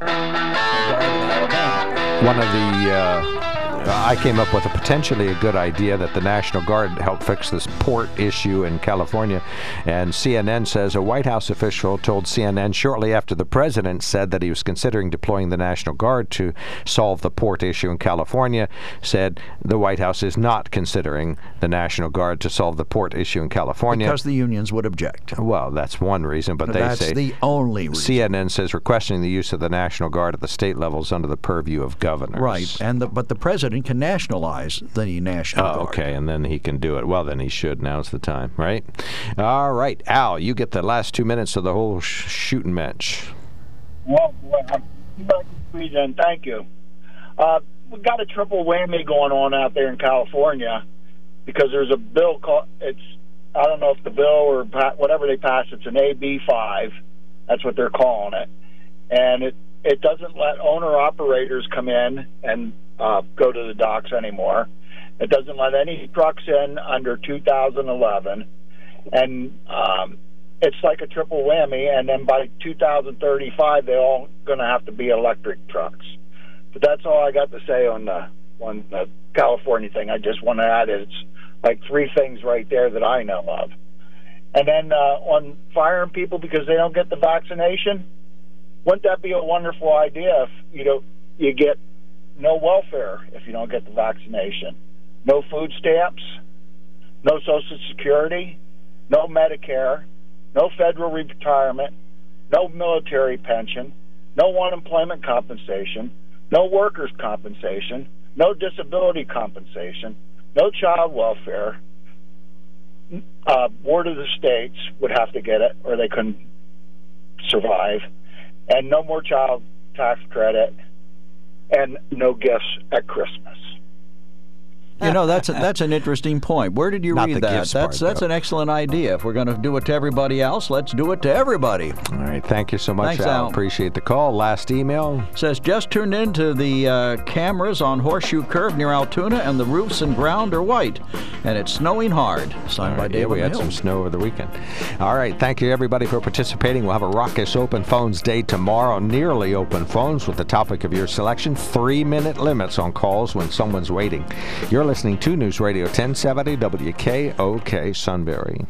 One of the, uh, I came up with a potentially a good idea that the National Guard help fix this port issue in California. And CNN says a White House official told CNN shortly after the president said that he was considering deploying the National Guard to solve the port issue in California, said the White House is not considering the National Guard to solve the port issue in California. because the unions would object. Well, that's one reason, but they That's say the only reason. CNN says requesting the use of the National Guard at the state level is under the purview of governors. Right, and the, but the president can nationalize the National Oh, Guard. okay, and then he can do it. Well, then he should. Now's the time, right? All right, Al, you get the last two minutes of the whole sh- shooting match. Well, well, I'm back to squeeze in. Thank you. Uh, we got a triple whammy going on out there in California because there's a bill called it's I don't know if the bill or whatever they pass it's an AB five. That's what they're calling it, and it it doesn't let owner operators come in and uh, go to the docks anymore. It doesn't let any trucks in under 2011, and um, it's like a triple whammy. And then by 2035, they're all going to have to be electric trucks. But that's all I got to say on the on the California thing. I just want to add it's like three things right there that I know of. And then uh, on firing people because they don't get the vaccination, wouldn't that be a wonderful idea if you know you get no welfare if you don't get the vaccination, no food stamps, no Social Security, no Medicare, no federal retirement, no military pension, no unemployment compensation, no workers' compensation, no disability compensation, no child welfare. Uh, Board of the States would have to get it, or they couldn't survive, and no more child tax credit, and no gifts at Christmas. You know, that's a, that's an interesting point. Where did you Not read that? That's part, that's though. an excellent idea. If we're going to do it to everybody else, let's do it to everybody. All right, thank you so much, Thanks, Al. Al. Appreciate the call. Last email. Says just tuned into the uh, cameras on Horseshoe Curve near Altoona, and the roofs and ground are white, and it's snowing hard. Signed All by David yeah, we had Hill. some snow over the weekend. All right, thank you everybody for participating. We'll have a raucous open phones day tomorrow, nearly open phones with the topic of your selection. Three minute limits on calls when someone's waiting. You're listening to News Radio 1070 WKOK Sunbury.